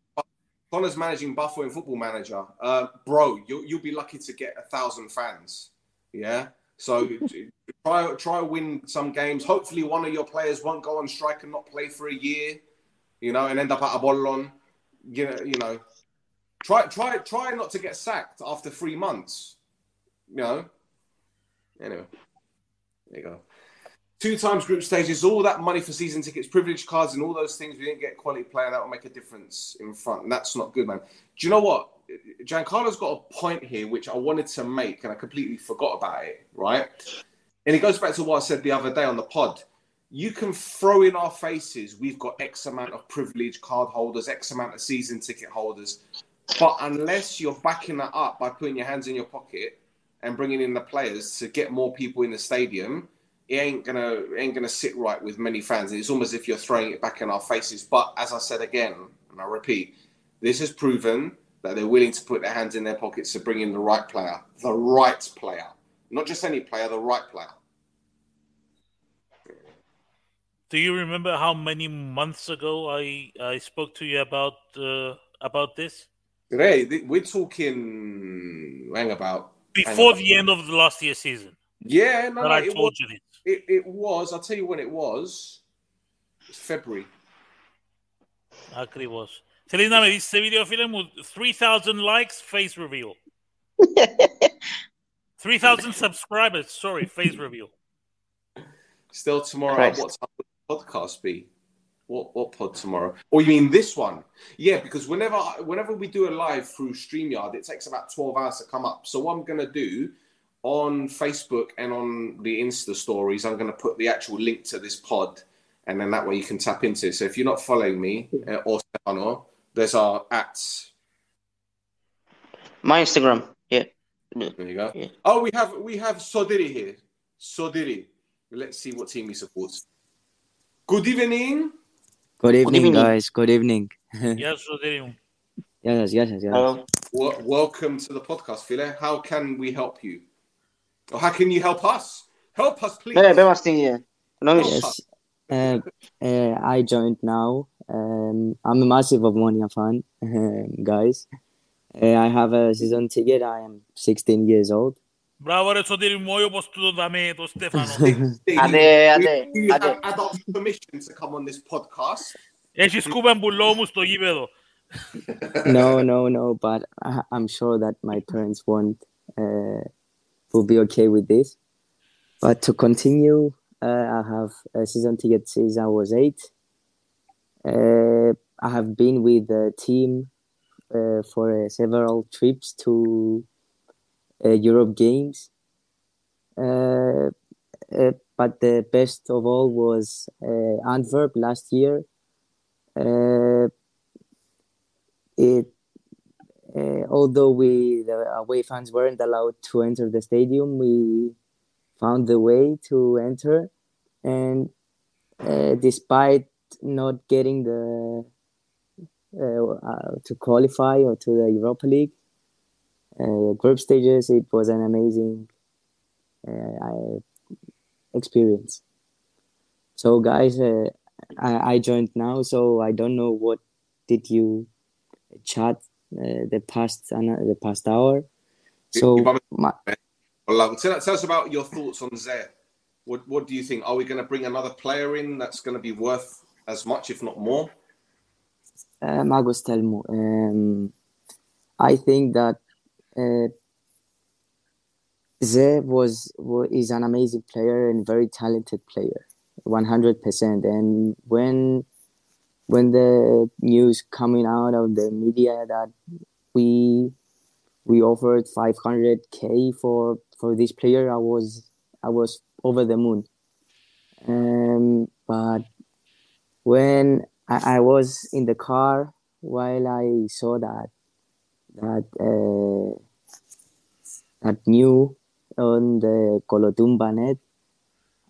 B: Connor's managing Buffalo in Football Manager. Uh, bro, you'll, you'll be lucky to get a thousand fans. Yeah. So try try win some games. Hopefully, one of your players won't go on strike and not play for a year. You know, and end up at a bollon. You know, you know. Try try try not to get sacked after three months. You know. Anyway, there you go. Two times group stages, all that money for season tickets, privilege cards, and all those things. We didn't get quality player that will make a difference in front, and that's not good, man. Do you know what? Giancarlo's got a point here which I wanted to make, and I completely forgot about it. Right, and it goes back to what I said the other day on the pod. You can throw in our faces. We've got X amount of privilege card holders, X amount of season ticket holders, but unless you're backing that up by putting your hands in your pocket and bringing in the players to get more people in the stadium, it ain't gonna ain't gonna sit right with many fans. It's almost as if you're throwing it back in our faces. But as I said again, and I repeat, this has proven that they're willing to put their hands in their pockets to bring in the right player, the right player, not just any player, the right player.
F: Do you remember how many months ago I, I spoke to you about uh, about this?
B: Today we're talking hang about hang
F: Before
B: about-
F: the end of the last year season.
B: Yeah, no, no,
F: I told
B: was,
F: you this.
B: It, it was. I'll tell you when it was. It's February.
F: Actually, was. Selena me video film with 3,000 likes, face reveal. 3,000 subscribers, sorry, face reveal.
B: Still tomorrow, what the podcast be? What, what pod tomorrow? Or you mean this one? Yeah, because whenever whenever we do a live through StreamYard, it takes about 12 hours to come up. So what I'm going to do on Facebook and on the Insta stories, I'm going to put the actual link to this pod, and then that way you can tap into. It. So if you're not following me uh, or Stefano, there's our at
C: my Instagram. Yeah.
B: There you go.
C: Yeah.
B: Oh, we have we have Sotiri here. Sotiri. Let's see what team he supports. Good evening.
H: Good evening, Good
C: evening.
H: guys. Good evening. yes, Sotiri. Yes, yes, yes. yes.
C: Hello.
B: Welcome to the podcast, Phile. How can we help you? Or how can you help us? Help us, please.
C: Bebe. No,
H: yes. Uh, uh, I joined now. Um, I'm a massive Omonia fan, um, guys. Uh, I have a season ticket. I am 16 years old.
F: Μπράβο ρε Σωτήρη μου, όπως
B: του Adult permission to come on this podcast.
F: Έχεις κούπεν πουλό μου στο γήπεδο.
H: No, no, no, but I, I'm sure that my parents won't uh, will be okay with this. But to continue, uh, I have a season ticket since I was eight. Uh, I have been with the team uh, for uh, several trips to uh, Europe games. Uh, uh, but the best of all was uh, Antwerp last year. Uh, it uh, although we the away fans weren't allowed to enter the stadium, we found the way to enter, and uh, despite not getting the uh, uh, to qualify or to the Europa League uh, group stages, it was an amazing uh, experience. So, guys, uh, I, I joined now, so I don't know what did you chat uh, the past the past hour. So, my,
B: Well, um, tell, tell us about your thoughts on Zé. What What do you think? Are we going to bring another player in that's going to be worth as much, if not more?
H: uh, Magos Telmo. Um, I think that uh, Zé was, wa is an amazing player and very talented player, one hundred percent. And when when the news coming out of the media that we we offered five hundred k for for this player, I was I was over the moon. Um, but when I, I was in the car while I saw that that uh, that new on the Colotumba net,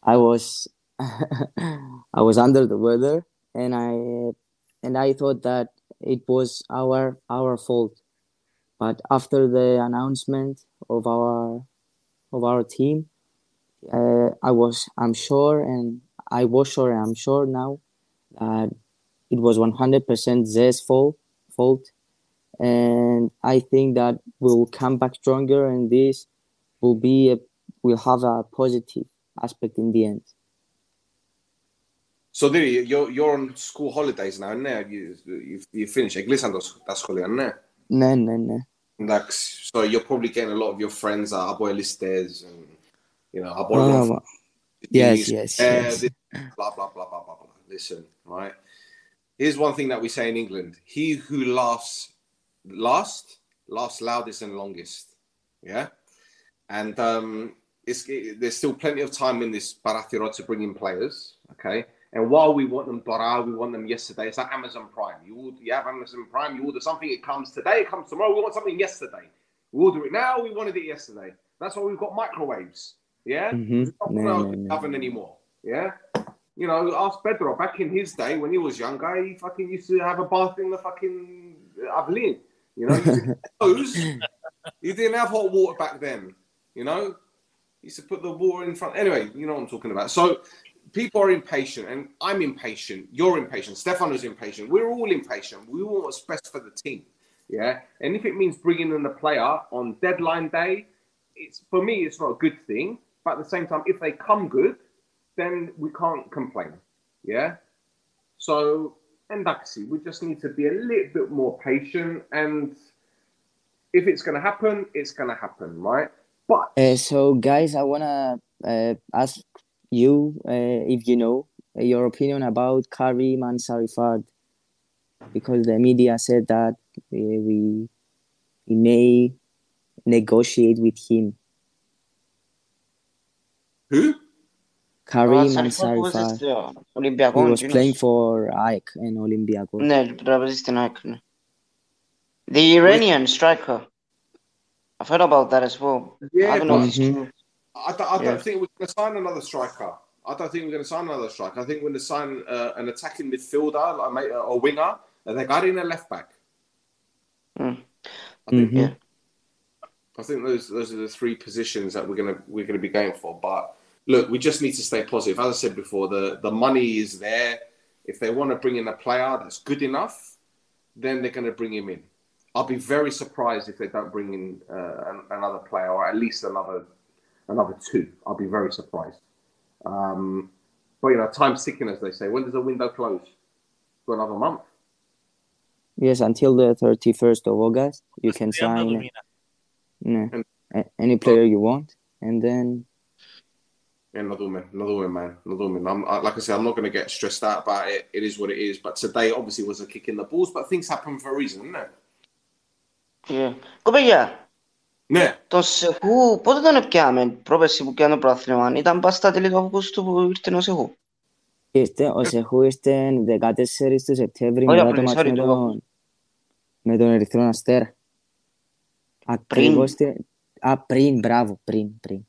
H: I was I was under the weather, and I and I thought that it was our our fault. But after the announcement of our of our team, uh, I was I'm sure, and I was sure, I'm sure now that it was 100% Zé's fault, fault. And I think that we'll come back stronger and this will be a, will have a positive aspect in the end.
B: So, Diri, you're you're on school holidays now, ne? You you you finished. Εγκλείσαν το- τα σχολεία, ναι.
H: No, no, no.
B: Εντάξει. So you're probably getting a lot of your friends are abolistes and you know
H: Oh,
B: abolistes.
H: well, yes, yes, yes.
B: Blah blah blah blah blah blah. Listen, right. Here's one thing that we say in England: He who laughs last laughs loudest and longest. Yeah, and um, it's it, there's still plenty of time in this Barathiro to bring in players. Okay, And while we want them Dora, we want them yesterday. It's like Amazon Prime. You order, you have Amazon Prime. You order something, it comes today. It comes tomorrow. We want something yesterday. We order it now. We wanted it yesterday. That's why we've got microwaves. Yeah,
H: Mhm.
B: not
H: No,
B: no,
H: no,
B: oven anymore. Yeah. You know, ask Pedro back in his day when he was younger, he fucking used to have a bath in the fucking Avelin. You know, he used to get you didn't have hot water back then. You know, he used to put the water in front. Anyway, you know what I'm talking about. So people are impatient, and I'm impatient. You're impatient. Stefano's impatient. We're all impatient. We want what's best for the team. Yeah, and if it means bringing in the player on deadline day, it's for me, it's not a good thing. But at the same time, if they come good, then we can't complain. Yeah. So, and Daxi, we just need to be a little bit more patient. And if it's going to happen, it's going to happen, right? But
H: Uh, so, guys, I wanna uh, ask you uh, if you know uh, your opinion about Karim and Sarifard, because the media said that uh, we we may negotiate with him.
B: who?
H: Karim and
C: Sarifard που παίζει
H: Sarifard.
C: στο
H: He
C: Ολυμπιακό.
H: was
C: εκείνος.
H: playing for AEK and Olympiacos.
C: Ναι, πρέπει να παίζει στην ΑΕΚ, ναι. The Iranian striker. I've heard about that as well.
B: Yeah,
C: I don't know
B: but
C: if it's
H: Mhm.
C: true.
B: I, don't- I don't
C: Yeah.
B: think we're going to sign another striker. I don't think we're going to sign another striker. I think we're going to sign uh, an attacking midfielder, like a winger, and they got in a left back.
C: Mm.
B: I think.
H: Mhm.
B: I think those those are the three positions that we're gonna we're gonna be going for. But look, we just need to stay positive. As I said before, the the money is there. If they want to bring in a player that's good enough, then they're going to bring him in. I'll be very surprised if they don't bring in uh, an- another player or at least another another two. I'll be very surprised. Um, but you know, time's ticking, as they say. When does the window close? For another month.
H: Yes, until the thirty first of August, you can sign no, any player you want, and then.
B: Yeah, not another not doing, man, another woman. I'm I, like I said, I'm not going to get stressed out about it. It is what it is. But today, obviously, was a kick in the balls. But things happen for a reason, isn't it?
C: Yeah, Kubiya,
B: Ναι,
C: τον Σεχού, πότε τον έπιαμε, πρόπεση που πιάνε το πρόθλημα, ήταν πας στα τέλη του Αυγούστου που ήρθε ο Σεχού.
H: Είστε, ο Σεχού ήρθε 14 του Σεπτέμβρη
C: Όχι,
H: μετά το
C: απλά,
H: μάτς
C: sorry,
H: με
C: το
H: τον, με τον Ερυθρό Αστέρα. Ακριβώς την... Α, πριν, μπράβο, πριν, πριν.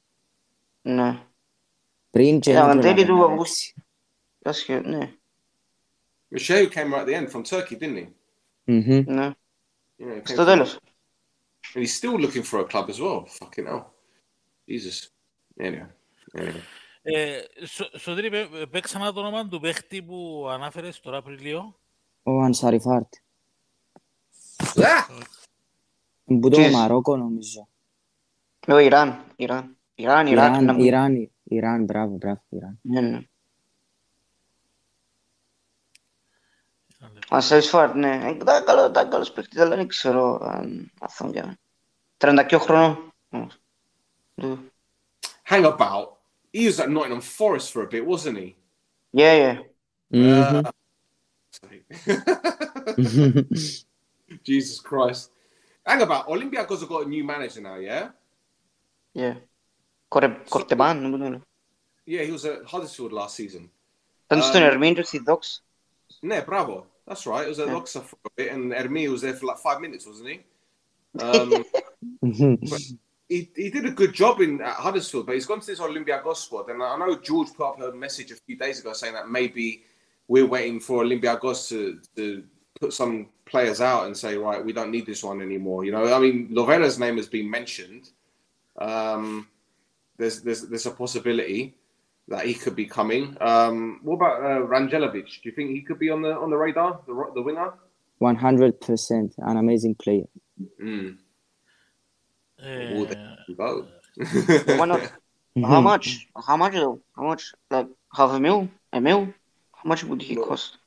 C: Ναι.
H: Πριν
C: Ε,
H: γεννήτου
C: αν τέλει του
H: να
C: Αυγούστου. Άσχε, ναι,
B: Michelle came right at the end from Turkey, didn't he?
H: Mhm.
C: ναι.
B: Yeah, he came
C: Στο
B: from-
C: τέλος.
B: And he's still looking for a club as well. Fucking hell. Jesus. Anyway. Anyway.
F: Ε, Σο- Σωτήρη, πέ- πέ ξανά το όνομα του παίχτη που ανάφερες τώρα Απριλίο.
H: Ο Ανσαριφάρτ.
B: Ah!
H: Που το
C: Ποιος;
H: Μαρόκο νομίζω.
C: Ο Ιράν, Ιράν. Ιράν, Ιράκ, να
H: Ιράν,
C: μην-
H: Ιράν, Ιράν, μπράβο, μπράβο, Ιράν.
C: Ναι, ναι. Ασάρισφάρτ, ναι. Ε, Ήταν καλό, ήταν καλός παίκτης, αλλά δεν ξέρω αν αν θα είναι. 32 χρονών. όμως. Ναι.
B: Hang about. He was at Nottingham Forest for a bit, wasn't he?
C: Yeah, yeah.
H: Mhm.
B: Jesus Christ. Hang about. Olympiacos have got a new manager now, yeah?
C: Yeah. Κορε- Κορτεμάν, νομίζω είναι.
B: Yeah, he was at Huddersfield last season.
C: Ήταν στον
B: Um,
C: Ερμήνιο στη Δόξ.
B: Yeah, bravo. That's right. It was at
C: Yeah.
B: Loxa for a bit, and Ermi was there for like five minutes, wasn't he? Um, he, he did a good job in at Huddersfield, but he's gone to this Olympiacos squad. And I know George put up a message a few days ago saying that maybe we're waiting for Olympiacos to, to put some players out and say, right, we don't need this one anymore. You know, I mean, Lovera's name has been mentioned. Um, there's, there's there's a possibility that he could be coming. Um, what about uh, Rangelovic? Do you think he could be on the on the radar, the ro- the winger?
H: 100% an amazing player.
B: Mm.
F: Ε,
B: Oh, there you go.
C: Why not? How much? How much though? How much? Like half a mil? A mil? How much would he cost?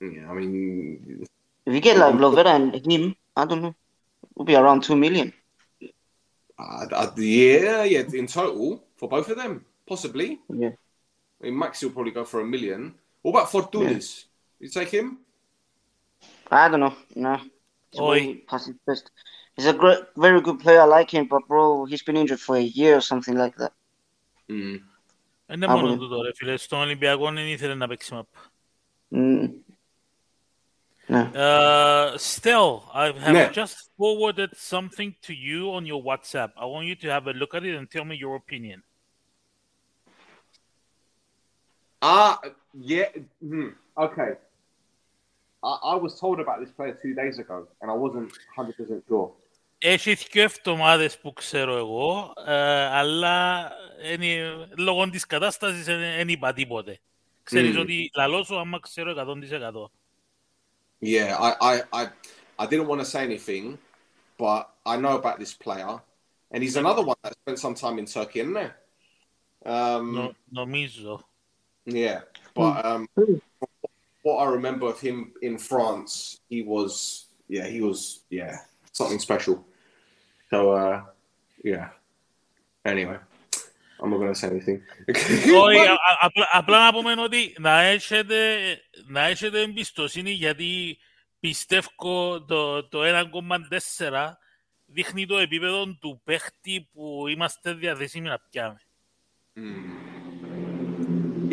B: yeah, I mean,
C: If you get like Lovera and him, I don't know. It would be around 2 million.
B: uh, uh, yeah, yeah, in total for both of them, possibly.
C: Yeah.
B: I mean, Max will probably go for a million. What about Fortounis? Yeah. You take him?
C: I don't know. No.
F: Oi.
C: Best. He's a great, very good player. I like him, but bro, he's been injured for a year or something like that.
B: Mm.
F: Είναι μόνο του τώρα, φίλε. Στον Ολυμπιακό δεν ήθελε να.
C: No.
F: Uh, still, I have just forwarded something to you on your WhatsApp. I want you to have a look at it and tell me your opinion.
B: Ah, yeah. Hmm. Okay. I, I was told about this player two days ago, and I wasn't 100% sure.
F: Έχει δύο εβδομάδες που ξέρω εγώ, ε, αλλά είναι, λόγω της κατάστασης δεν είπα τίποτε. Ξέρεις
B: Mm.
F: ότι λαλό σου άμα ξέρω 100%.
B: Yeah, I, I, I, I didn't want to say anything, but I know about this player, and he's another one that spent some time in Turkey, isn't there? Um,
F: Νο- νομίζω.
B: Yeah, but um, what I remember of him in France, he was, yeah, he was, yeah, something special. So, uh, yeah. Anyway, I'm not going to say anything.
F: Όχι, α- α- απλά, απλά να πούμε ότι να έχετε, να έχετε εμπιστοσύνη γιατί πιστεύω το, το 1,4 δείχνει το επίπεδο του παίχτη που είμαστε διαθέσιμοι να πιάμε.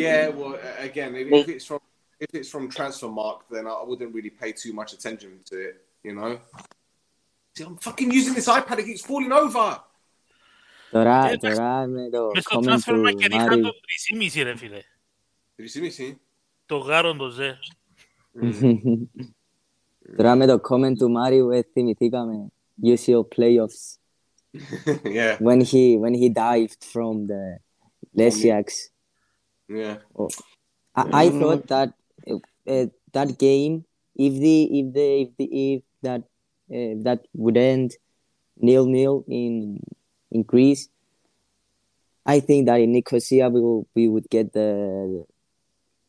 B: yeah, well, a- again, if, if it's from if it's from Transfermark, then I wouldn't really pay too much attention to it. You know. See, I'm fucking using this iPad; it keeps falling over.
H: Τώρα,
F: Ε, εντάξει.
H: τώρα με το
F: Μες στο
H: comment
F: transfer
H: του
F: market είχαν
H: Μάρι.
F: το 3,5 ρε φίλε.
B: Did you see me? See?
F: Το γάρον το ζε.
H: Τώρα με το comment του Μάριου ε, θυμηθήκαμε UCL playoffs
B: yeah,
H: when he when he dived from the Lesiaks.
B: yeah.
H: I, I thought that uh, uh, that game, if the if the if the if that uh, that would end nil nil in in Greece, I think that in Nicosia we will we would get the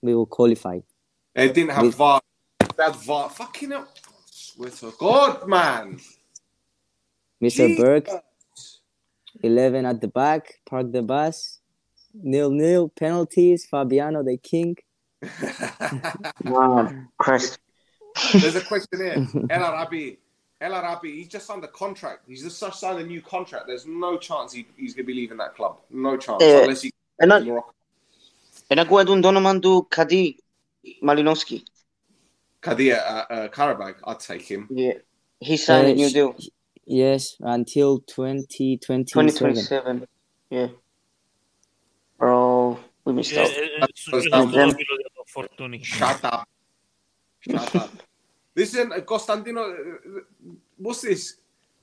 H: we will qualify.
B: It didn't have
H: With-
B: VAR. That VAR. Fucking hell. Swear to God, man.
H: Mr.
B: Jesus.
H: Burke, eleven at the back, park the bus, nil nil penalties. Fabiano the king.
C: wow, Christ.
B: There's a question there. El Arabi. El Arabi, he's just signed a contract. He's just signed a new contract. There's no chance he, he's going to be leaving that club. No chance.
C: and
B: unless he
C: enak,
B: Morocco.
C: Enak gua dun Donovan do Kadi Malinowski.
B: Kadi, uh, uh, Karabag, I'd take him.
C: Yeah, he signed
H: uh,
C: a
H: new
C: deal.
H: Yes, until 2027.
C: 2027. Yeah.
F: στο όμιλο για το φορτούνι.
B: Shut up. Shut up. Listen, uh, Constantino, uh, uh, what's this?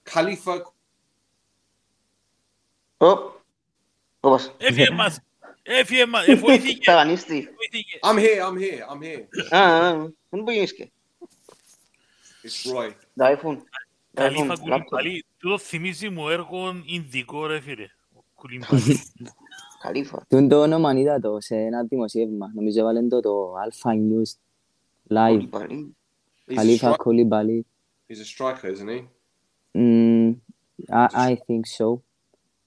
B: Khalifa.
C: Ωπ. Όπως.
F: Έφυγε μας. Έφυγε μας. Ε, βοηθήκε.
C: Ταγανίστη.
F: Βοηθήκε.
B: I'm here, I'm here, I'm here.
C: Α, α, δεν μπορείς και.
B: It's Roy.
C: Το iPhone. Το
F: Καλήφα
C: iPhone, laptop.
F: κουλιμπαλί. Τούτο θυμίζει μου έργο Ινδικό ρε φίλε. Κουλιμπαλί.
C: Καλήφα.
H: Τούν το όνομα είδα το σε ένα δημοσίευμα. Νομίζω έβαλαν το το Alpha News Live.
C: Κουλιμπαλί.
B: He's a,
H: Khalifa
B: stri-
H: Koulibaly.
B: he's a striker, isn't he?
H: Mm, I, I think so.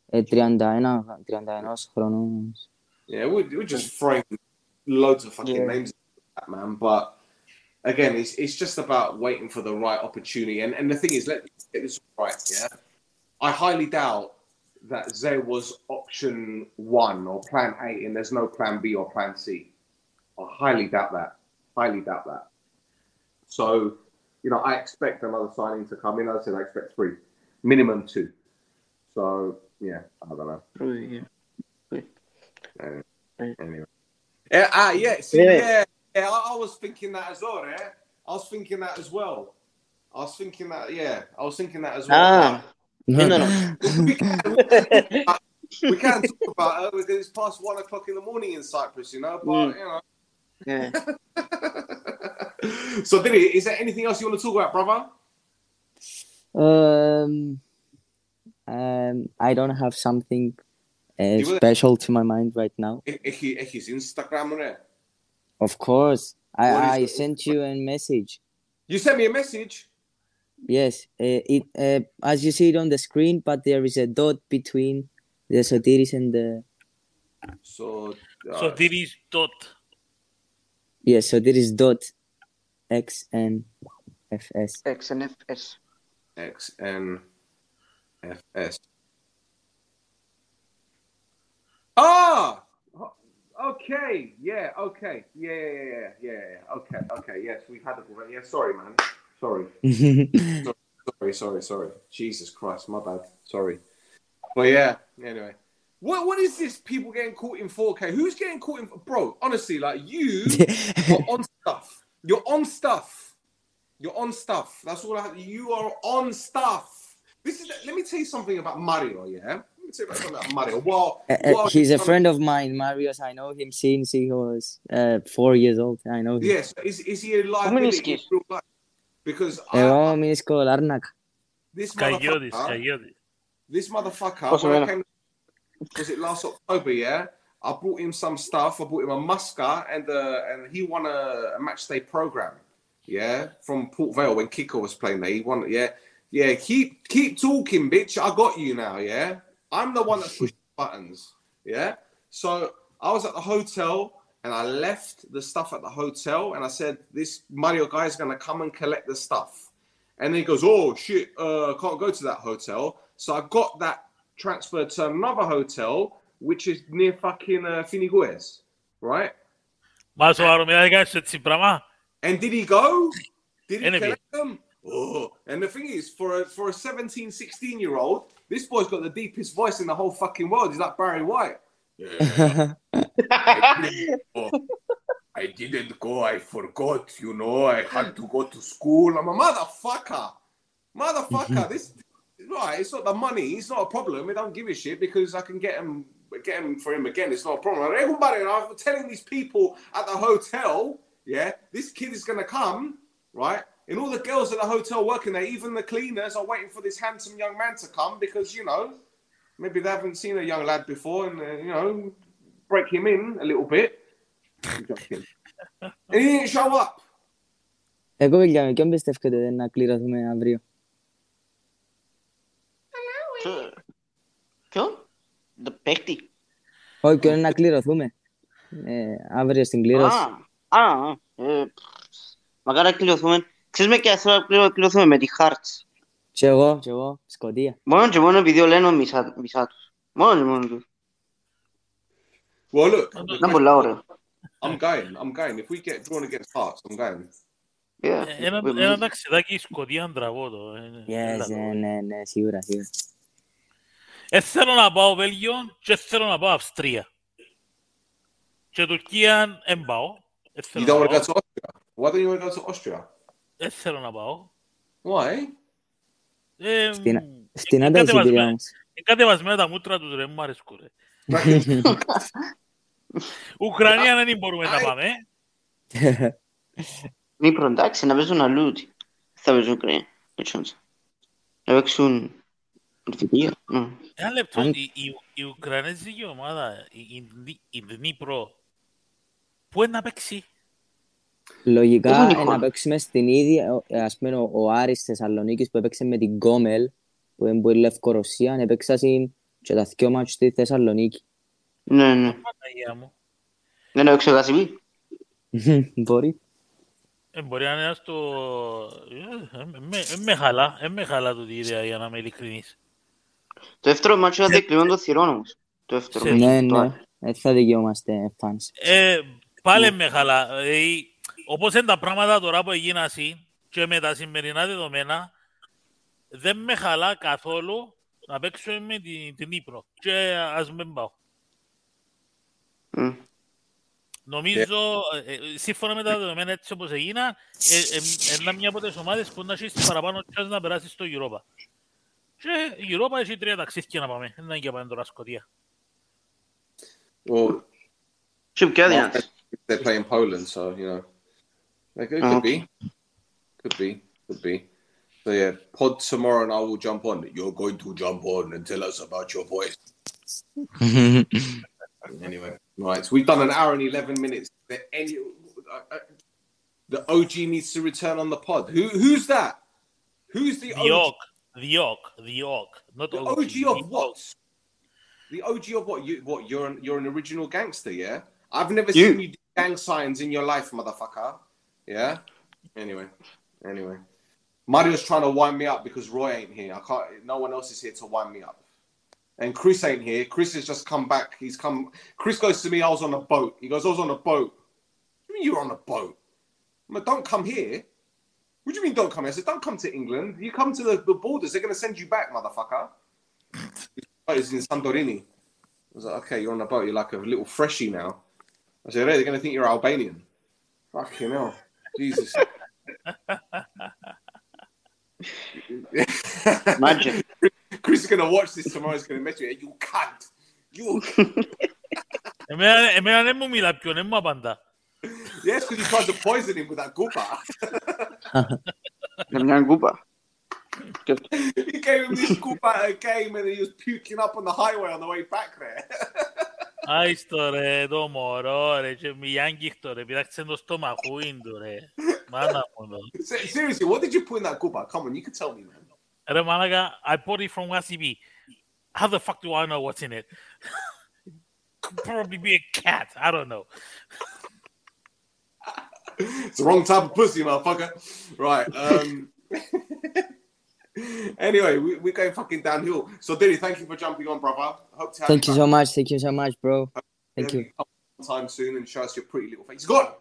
H: Ε, 31, 31 χρόνος.
B: Yeah, we we just throwing loads of fucking
C: Yeah.
B: names at that man, but again, it's it's just about waiting for the right opportunity. And and the thing is, let me get this right. Yeah, I highly doubt that Zé was option one or plan A, and there's no plan B or plan C. I highly doubt that. Highly doubt that. So, you know, I expect another signing to come in. I said, I expect three, minimum two. So, yeah, I don't know. Anyway. Yeah, ah, yeah, see,
C: Yeah.
B: yeah, yeah, I, I was thinking that as well, yeah. I was thinking that as well. I was thinking that, yeah, I was thinking that as well.
C: Ah, no, no. no.
B: we, can, talk about it because it's past one o'clock in the morning in Cyprus, you know. But
C: mm.
B: you know.
C: Yeah.
B: so, Billy, is there anything else you want to talk about, brother?
H: Um, um, I don't have something uh, special to my mind right now.
B: His Instagram,
H: Of course, I, I sent you a message.
B: You sent me a message.
H: Yes, uh, it uh, as you see it on the screen, but there is a dot between the Sotiris and the.
B: So. Uh,
F: Sotiris dot.
H: Yes, so there is dot, x and fs.
C: X
B: and fs. X and fs. Ah. Oh! Okay. Yeah. Okay. Yeah. Yeah. Yeah. yeah. Okay. Okay. Yes, we've had it already. Yeah. Sorry, man sorry, sorry, sorry, sorry. Jesus Christ, my bad. Sorry, but yeah. Anyway, what what is this? People getting caught in 4K? Who's getting caught in? Bro, honestly, like you are on stuff. You're on stuff. You're on stuff. That's all I have. You are on stuff. This is. Let me tell you something about Mario. Yeah. Let me tell you something about Mario. Well,
H: Uh, uh, he's a friend of mine, Marius. I know him since he was uh, four years old. I know him.
B: Yes. Is is he a liability in because eh, I,
H: vamos a mi
B: disco
F: del
B: Arnak.
F: This Coyotes,
B: This motherfucker,
C: What's
B: was it last October, yeah? I brought him some stuff. I bought him a Muska, and uh, and he won a, a match day program, yeah, from Port Vale when Kiko was playing there. He won, yeah, yeah. Keep keep talking, bitch. I got you now, yeah. I'm the one that pushed buttons, yeah. So I was at the hotel and I left the stuff at the hotel and I said, This Mario guy is going to come and collect the stuff. And then he goes, Oh shit, uh, can't go to that hotel. So I got that transferred to another hotel, which is near fucking uh, Finigues, right? And did he go? Did he collect them? Oh. And the thing is, for a, for a 17, 16 year old, this boy's got the deepest voice in the whole fucking world. He's like Barry White. Yeah. I didn't go. I didn't go. I forgot. You know, I had to go to school. I'm a motherfucker. Motherfucker. this right. It's not the money. It's not a problem. I don't give a shit because I can get him. Get him for him again. It's not a problem. Everybody, I'm telling these people at the hotel, yeah, this kid is gonna come, right? And all the girls at the hotel working there, even the cleaners, are waiting for this handsome young man to come because you know maybe they haven't seen a young lad before, and uh, you know, break him in a little bit. I'm joking. and he didn't show up.
H: Εγώ παιδιά με ποιον πιστεύετε να κληρωθούμε αύριο;
C: Ποιο; Το παίχτη.
H: Όχι, ποιον είναι να κληρωθούμε. Ε, αύριο στην κλήρωση.
C: Α, α, α, ε, Μακάρι να κλειωθούμε. Ξέρεις με ποια θέλω να κλειωθούμε με τη Hearts.
H: Και εγώ, και εγώ, Σκοτία.
C: Μόνο και μόνο επειδή λένε μισά, μισά τους. Μόνο και μόνο τους.
B: Well, look,
C: Είναι πολλά ωραίο.
B: I'm going. I'm going. If we get drawn against Hearts, I'm going.
C: Yeah.
F: Ε, Ένα,
C: We-
F: ένα ταξιδάκι Σκοτία τραβώ το. ε,
H: Yes,
F: έλα.
H: ναι, ναι, ναι, σίγουρα, σίγουρα.
F: Ε, θέλω να πάω Βέλγιο και θέλω να πάω Αυστρία. Και Τουρκία δεν πάω. Δεν
B: You
F: θέλω
B: don't
F: να
B: want to go
F: πάω.
B: to Austria? Why don't you want to go to Austria?
F: Δεν θέλω να πάω.
B: Why?
F: Ε,
H: Στην,
F: μ,
H: στην
F: είναι
H: άντρα
F: κατεβασμένα-
H: εισιτήρια όμως.
F: είναι κατεβασμένα τα μούτρα τους ρε, μου αρέσκουν ρε. Ουκρανία δεν μπορούμε να πάμε. ε.
C: Νύπρο, εντάξει, να παίζουν αλλού. ότι. Θα παίζουν Ουκρανία. Δεν chance. Να παίξουν... Νορβηγία. Ναι.
F: Ένα λεπτό,
H: Αν-
F: η, η, η Ουκρανέζικη ομάδα, η, η, Δνή- η Δνύπρο, πού είναι να παίξει;
H: Λογικά
C: Έχουν
H: ε,
C: εικόνα.
H: να παίξουμε στην ίδια, ε, ας πούμε ο, ο Άρης Θεσσαλονίκης που έπαιξε με την Γκόμελ που είναι η Λευκορωσία, έπαιξα στην και τα δυο μάτς στη Θεσσαλονίκη.
C: Ναι, ναι.
F: Παναγία μου.
C: Δεν έχω ξεχάσει.
H: Μπορεί.
F: Ε, μπορεί να είναι στο... Ε, ε, με- ε, με χαλά, ε, με χαλά τούτη η ιδέα για να είμαι ειλικρινής.
C: Το δεύτερο μάτσο ήταν κλειμένο των θυρών όμως. Το δεύτερο.
F: Σε-
C: με
H: Ναι,
C: το
H: ναι.
C: άλλο.
H: Δεν θα δικαιούμαστε fans.
F: Ε, πάλι με χαλά. Ε, όπως είναι τα πράγματα τώρα που έγιναν εσύ και με τα σημερινά δεδομένα, δεν με χαλά καθόλου να παίξω με την, την Ήπρο. Και ας μην πάω.
C: Μμ.
F: Νομίζω, ε, ε, σύμφωνα με τα δεδομένα έτσι όπως έγινα, ε, ε, είναι μια από τις ομάδες που να έχεις στην παραπάνω chance να περάσεις στο Europa. Και η Europa έχει τρία ταξίδια να πάμε. Δεν είναι για πάμε τώρα Σκοτία.
B: Well,
C: Και ποια
B: my
C: δυνατή.
B: friends, they play in Poland, so you know, like, it
C: Oh,
B: could
C: okay.
B: be, could be, could be. So yeah, pod tomorrow, and I will jump on. You're going to jump on and tell us about your voice. Anyway, right. So we've done an hour and eleven minutes. The, any, uh, uh, the OG needs to return on the pod. Who? Who's that? Who's the
F: The
B: OG?
F: Oak, the Oak, the Oak. Not
B: The
F: OG,
B: OG of
F: Oak.
B: what? The OG of what? You what? You're an you're an original gangster, yeah. I've never
C: You-
B: seen you do gang signs in your life, motherfucker. Yeah. Anyway, anyway, Mario's trying to wind me up because Roy ain't here. I can't. No one else is here to wind me up. And Chris ain't here. Chris has just come back. He's come. Chris goes to me. I was on a boat. He goes, I was on a boat. What do you mean you're on a boat? I'm like, don't come here. What do you mean don't come here? I said, don't come to England. You come to the, the borders. They're going to send you back, motherfucker. It's in Santorini. I was like, okay, you're on a boat. You're like a little freshie now. I said, hey, they're going to think you're Albanian. Fucking hell. Jesus.
C: Imagine.
B: Chris is going to watch this tomorrow. He's going to mess with you. You cunt. You.
F: Εμένα, εμένα δεν μου μιλά πιο, δεν μου απαντά.
B: yes, because you tried to poison him with that gupa.
C: Με μια κούπα. Και-
B: he gave him this gupa at a game and he was puking up on the highway on the way back there.
F: Άιστο ρε, το μωρό ρε, και μη άγγιχτο ρε, πειράξε το στομαχούιν του ρε. Μάνα μου το.
B: Se- Seriously, what did you put in that gupa? Come on, you can tell me, man.
F: Ρε μάλακα, I bought it from WACB. How the fuck do I know what's in it? Could probably be a cat, I don't know.
B: It's the wrong type of pussy, motherfucker. Right. Um. anyway, we, we're going fucking downhill. So, Diddy, thank you for jumping on, brother. Hope to have
H: Thank you
B: back
H: so much. Thank you so much, bro. Thank you.
B: come sometime soon and show us your pretty little face. He's gone.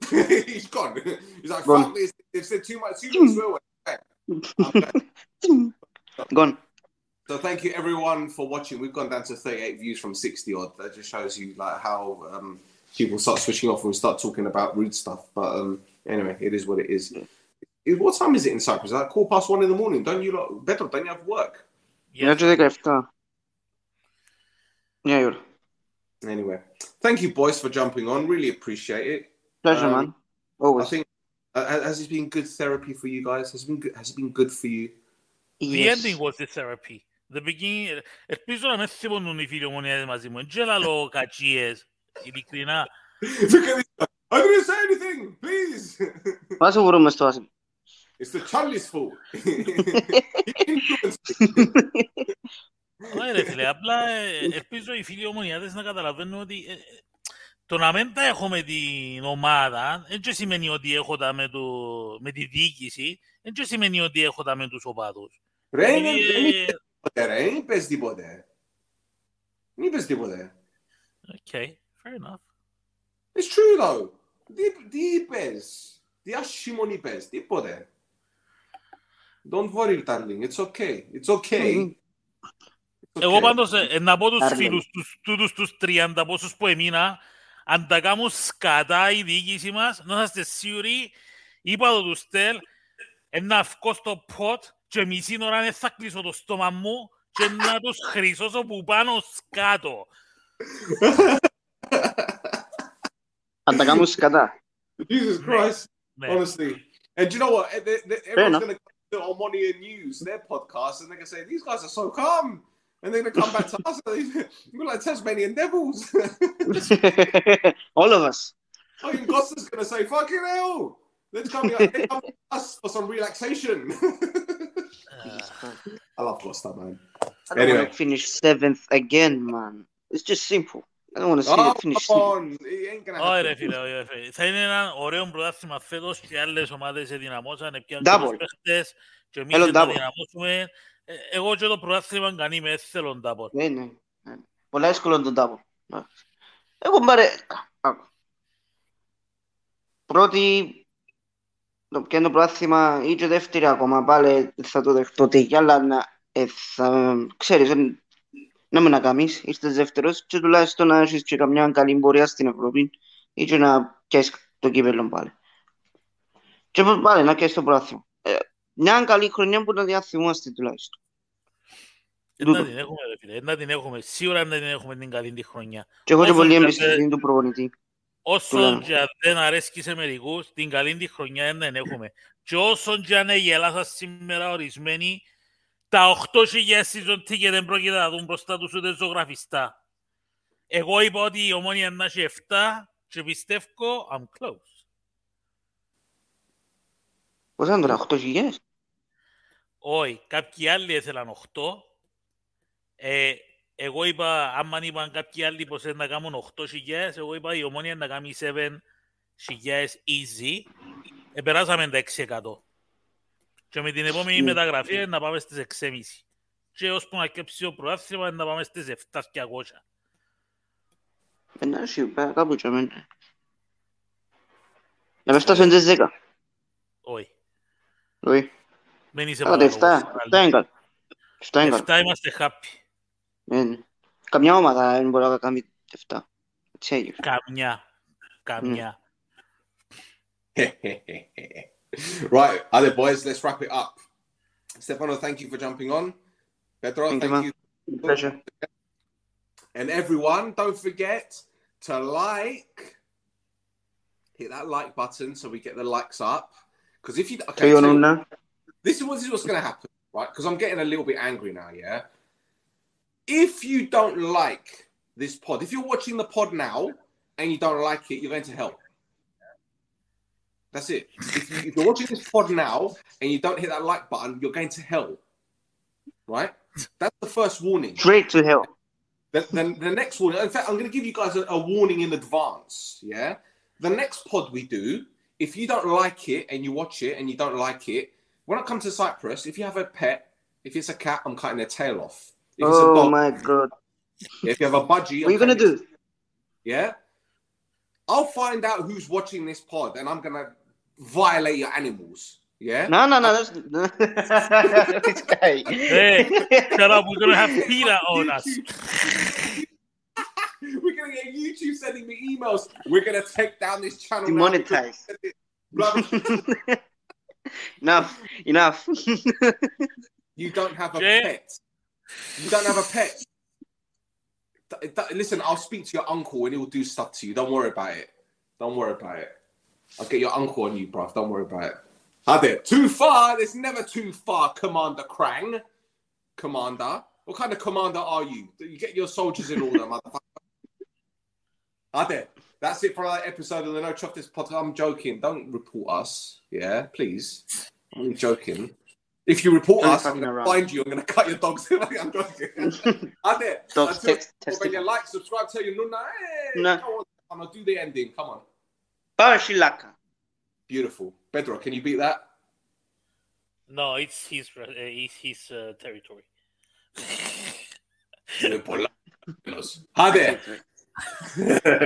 B: He's gone. He's like,
C: Gone.
B: fuck this. They've said too much. Too much swear words. Okay. Okay.
C: Gone.
B: So thank you everyone for watching. We've gone down to 38 views from 60 odd. That just shows you like how um, people start switching off and we start talking about rude stuff. But um, anyway, it is what it is what time is it in Cyprus? Like quarter past one in the morning. Don't you like better? Don't you have work?
C: Yeah, do they Yeah, you're.
B: Anyway, thank you, boys, for jumping on. Really appreciate it.
C: Pleasure,
B: um,
C: man. Always.
B: I think uh, has it been good therapy for you guys? Has it been good, has it been good for you?
F: The
C: yes.
F: ending was the therapy. The beginning, episodio nel secondo non video mondiale ma si mangela lo
B: cacies i dicrina. I didn't say anything, please.
C: Paso por un mesto así.
B: It's the Charlie's fault. He influenced me.
F: Όχι ρε φίλε, απλά ε, ελπίζω οι φίλοι ομονιάδες να καταλαβαίνουν ότι ε, ε, το να μην τα έχω με την ομάδα δεν και σημαίνει ότι έχω τα με, το, με τη διοίκηση, δεν και σημαίνει ότι έχω τα με τους οπαδούς.
B: Ρε,
F: Ε,
B: είναι- δεν είπες τίποτε, ρε. Δεν είπες τίποτε. Δεν είπες τίποτε.
F: Okay, fair enough.
B: It's true though. Τι, τι είπες; Τι άσχημον είπες; Τίποτε. Don't worry, darling. It's okay. It's okay.
C: Μμμ.
B: It's
F: Εγώ
B: okay.
F: πάντως ε, ε, να πω τους
C: Άρλεν.
F: φίλους τους, τούτους τους 30 πόσους που έμεινα, αν τα κάνουν σκατά η διοίκηση μας, να είστε σίγουροι, είπα το του στέλ, να βγω στο ποτ και μισή ώρα δεν θα κλείσω το στόμα μου και να τους χρυσώσω που πάνω σκάτω.
C: Αν τα κάνουν σκατά.
B: Jesus Christ,
F: Ναι.
B: honestly. And do you know what? Eh, they- they-
C: Fair
B: Everyone's
C: enough.
B: going to go to Omonia News, their podcast, and they're going to say, these guys are so calm. And they're going to come back to us. We're like Tasmanian devils.
C: All of us.
B: Oh, fucking Costa's going to say, fucking hell. Let's come here. They come to us for some relaxation. Uh, I love Costa, man.
C: I don't
B: Anyway.
C: want to finish seventh again, man. It's just simple. I don't want to see
B: Oh,
C: it finish
B: come
C: seventh.
B: on. It ain't going to
F: Όχι ρε
B: happen.
F: φίλε, όχι ρε φίλε. Θα είναι ένα ωραίο πρωτάθλημα φέτος και άλλες ομάδες ενδυναμώσαν, έπιαν
C: Double.
F: καλούς παίχτες και εμείς
C: Θέλω
F: να
C: double.
F: δυναμώσουμε. Ε, Εγώ και το πρωτάθλημα κανεί με θέλω double.
C: Ναι, ναι. ναι. Πολλά εύκολο τον τάπο. Εγώ μπαρε... Άκου. Πρώτη... Το πιάνω το πρόθυμα ή και δεύτερη ακόμα πάλι θα το δεχτώ τι αλλά να... Ε, θα... Ξέρεις, εν- να μην να κάνεις, είστε δεύτερος και τουλάχιστον να έχεις και καμιά καλή πορεία στην Ευρώπη ή και να πιάσεις το κύπελλο πάλι. Και πάλι να πιάσεις το πρόθυμα. Ε, μια καλή χρονιά που να διαθυμάστε τουλάχιστον.
F: Ε, Να
C: Τούτο.
F: την έχουμε ρε φίλε, ε, να την έχουμε. Σίγουρα να την έχουμε την καλή τη χρονιά.
C: Και έχω και
F: Όσο
C: πολύ
F: και
C: εμπιστοσύνη του προπονητή.
F: Όσο
C: Τουλάχιστον.
F: και αν δεν αρέσκει σε μερικούς, την καλή τη χρονιά δεν την έχουμε. Και όσο και αν γελάσα σήμερα ορισμένοι, τα 8.000 season ticket δεν πρόκειται να δουν μπροστά τους ούτε ζωγραφιστά. Εγώ είπα ότι η ομόνια να έχει 7 και πιστεύω I'm close.
C: Πώς ήταν τώρα, 8.000?
F: Όχι, κάποιοι άλλοι ήθελαν 8. Ε, εγώ είπα, άμα είπαν κάποιοι άλλοι πως να κάνουν 8.000, εγώ είπα η ομόνια να κάνει 7.000 easy. Ε, περάσαμε τα 6%. Και με την επόμενη
C: Ναι.
F: μεταγραφή ε, να πάμε στις 6,5. Και ώσπου να κέψει ο προάθλημα να πάμε στις 7.200.
C: Εντάξει, πέρα κάπου και εμένα. Να με φτάσουν τις 10.
F: Όχι,
C: Όχι.
F: δεν είσαι
C: Καλά, τα
F: παράλογος.
C: 7. 7 είναι καλό. 7 είναι καλό.
F: 7 είμαστε happy.
C: Ναι, ναι. Καμιά ομάδα δεν μπορεί να κάνει 7. Έτσι έγινε.
F: Καμιά. Καμιά.
B: right, other boys, let's wrap it up. Stefano, thank you for jumping on. Pedro,
C: Thank
B: thank,
C: you,
B: you.
C: Pleasure.
B: And everyone, don't forget to like, hit that like button so we get the likes up. Because if you okay, so
C: nun
B: this is what this is what's going to happen, right? Because I'm getting a little bit angry now. Yeah. If you don't like this pod, if you're watching the pod now and you don't like it, you're going to hell. That's it. If, you, if you're watching this pod now and you don't hit that like button, you're going to hell. Right? That's the first warning.
C: Straight to hell.
B: The, the, the next warning, in fact, I'm going to give you guys a, a warning in advance. Yeah. The next pod we do, if you don't like it and you watch it and you don't like it, when I come to Cyprus, if you have a pet, if it's a cat, I'm cutting their tail off. If it's a
C: Oh
B: dog,
C: my god.
B: if you have a budgie,
C: What are you gonna do?
B: Yeah. I'll find out who's watching this pod and I'm going to violate your animals. Yeah.
C: No, no, no. That's... this guy.
F: Hey, shut up. We're going to have Peter on us.
B: We're gonna get YouTube sending me emails. We're gonna take down this channel. now.
C: Demonetized.
B: Blah, blah.
C: enough. Enough.
B: You don't have a
F: Jay.
B: pet. You don't have a pet. Th- th- listen, I'll speak to your uncle and he'll do stuff to you. Don't worry about it. Don't worry about it. I'll get your uncle on you, bruv. Don't worry about it. Had it. Too far. There's never too far, Commander Krang. Commander. What kind of commander are you? You get your soldiers in order, motherfucker. Had it. That's it for another episode of the No This podcast. I'm joking. Don't report us. Yeah, please. I'm joking. If you report
C: I'm
B: us, I'm going to find you. I'm going to cut your dogs. I'm joking. Had it.
C: Dogs
B: Until-
C: text- test
B: when you like, subscribe, tell your nuna. Hey,
C: No.
B: come on, come on, do the ending. Come on.
C: Parashilaka.
B: Beautiful. Pedro, can you beat that?
F: No, it's his, uh, it's his uh, territory.
B: Had it.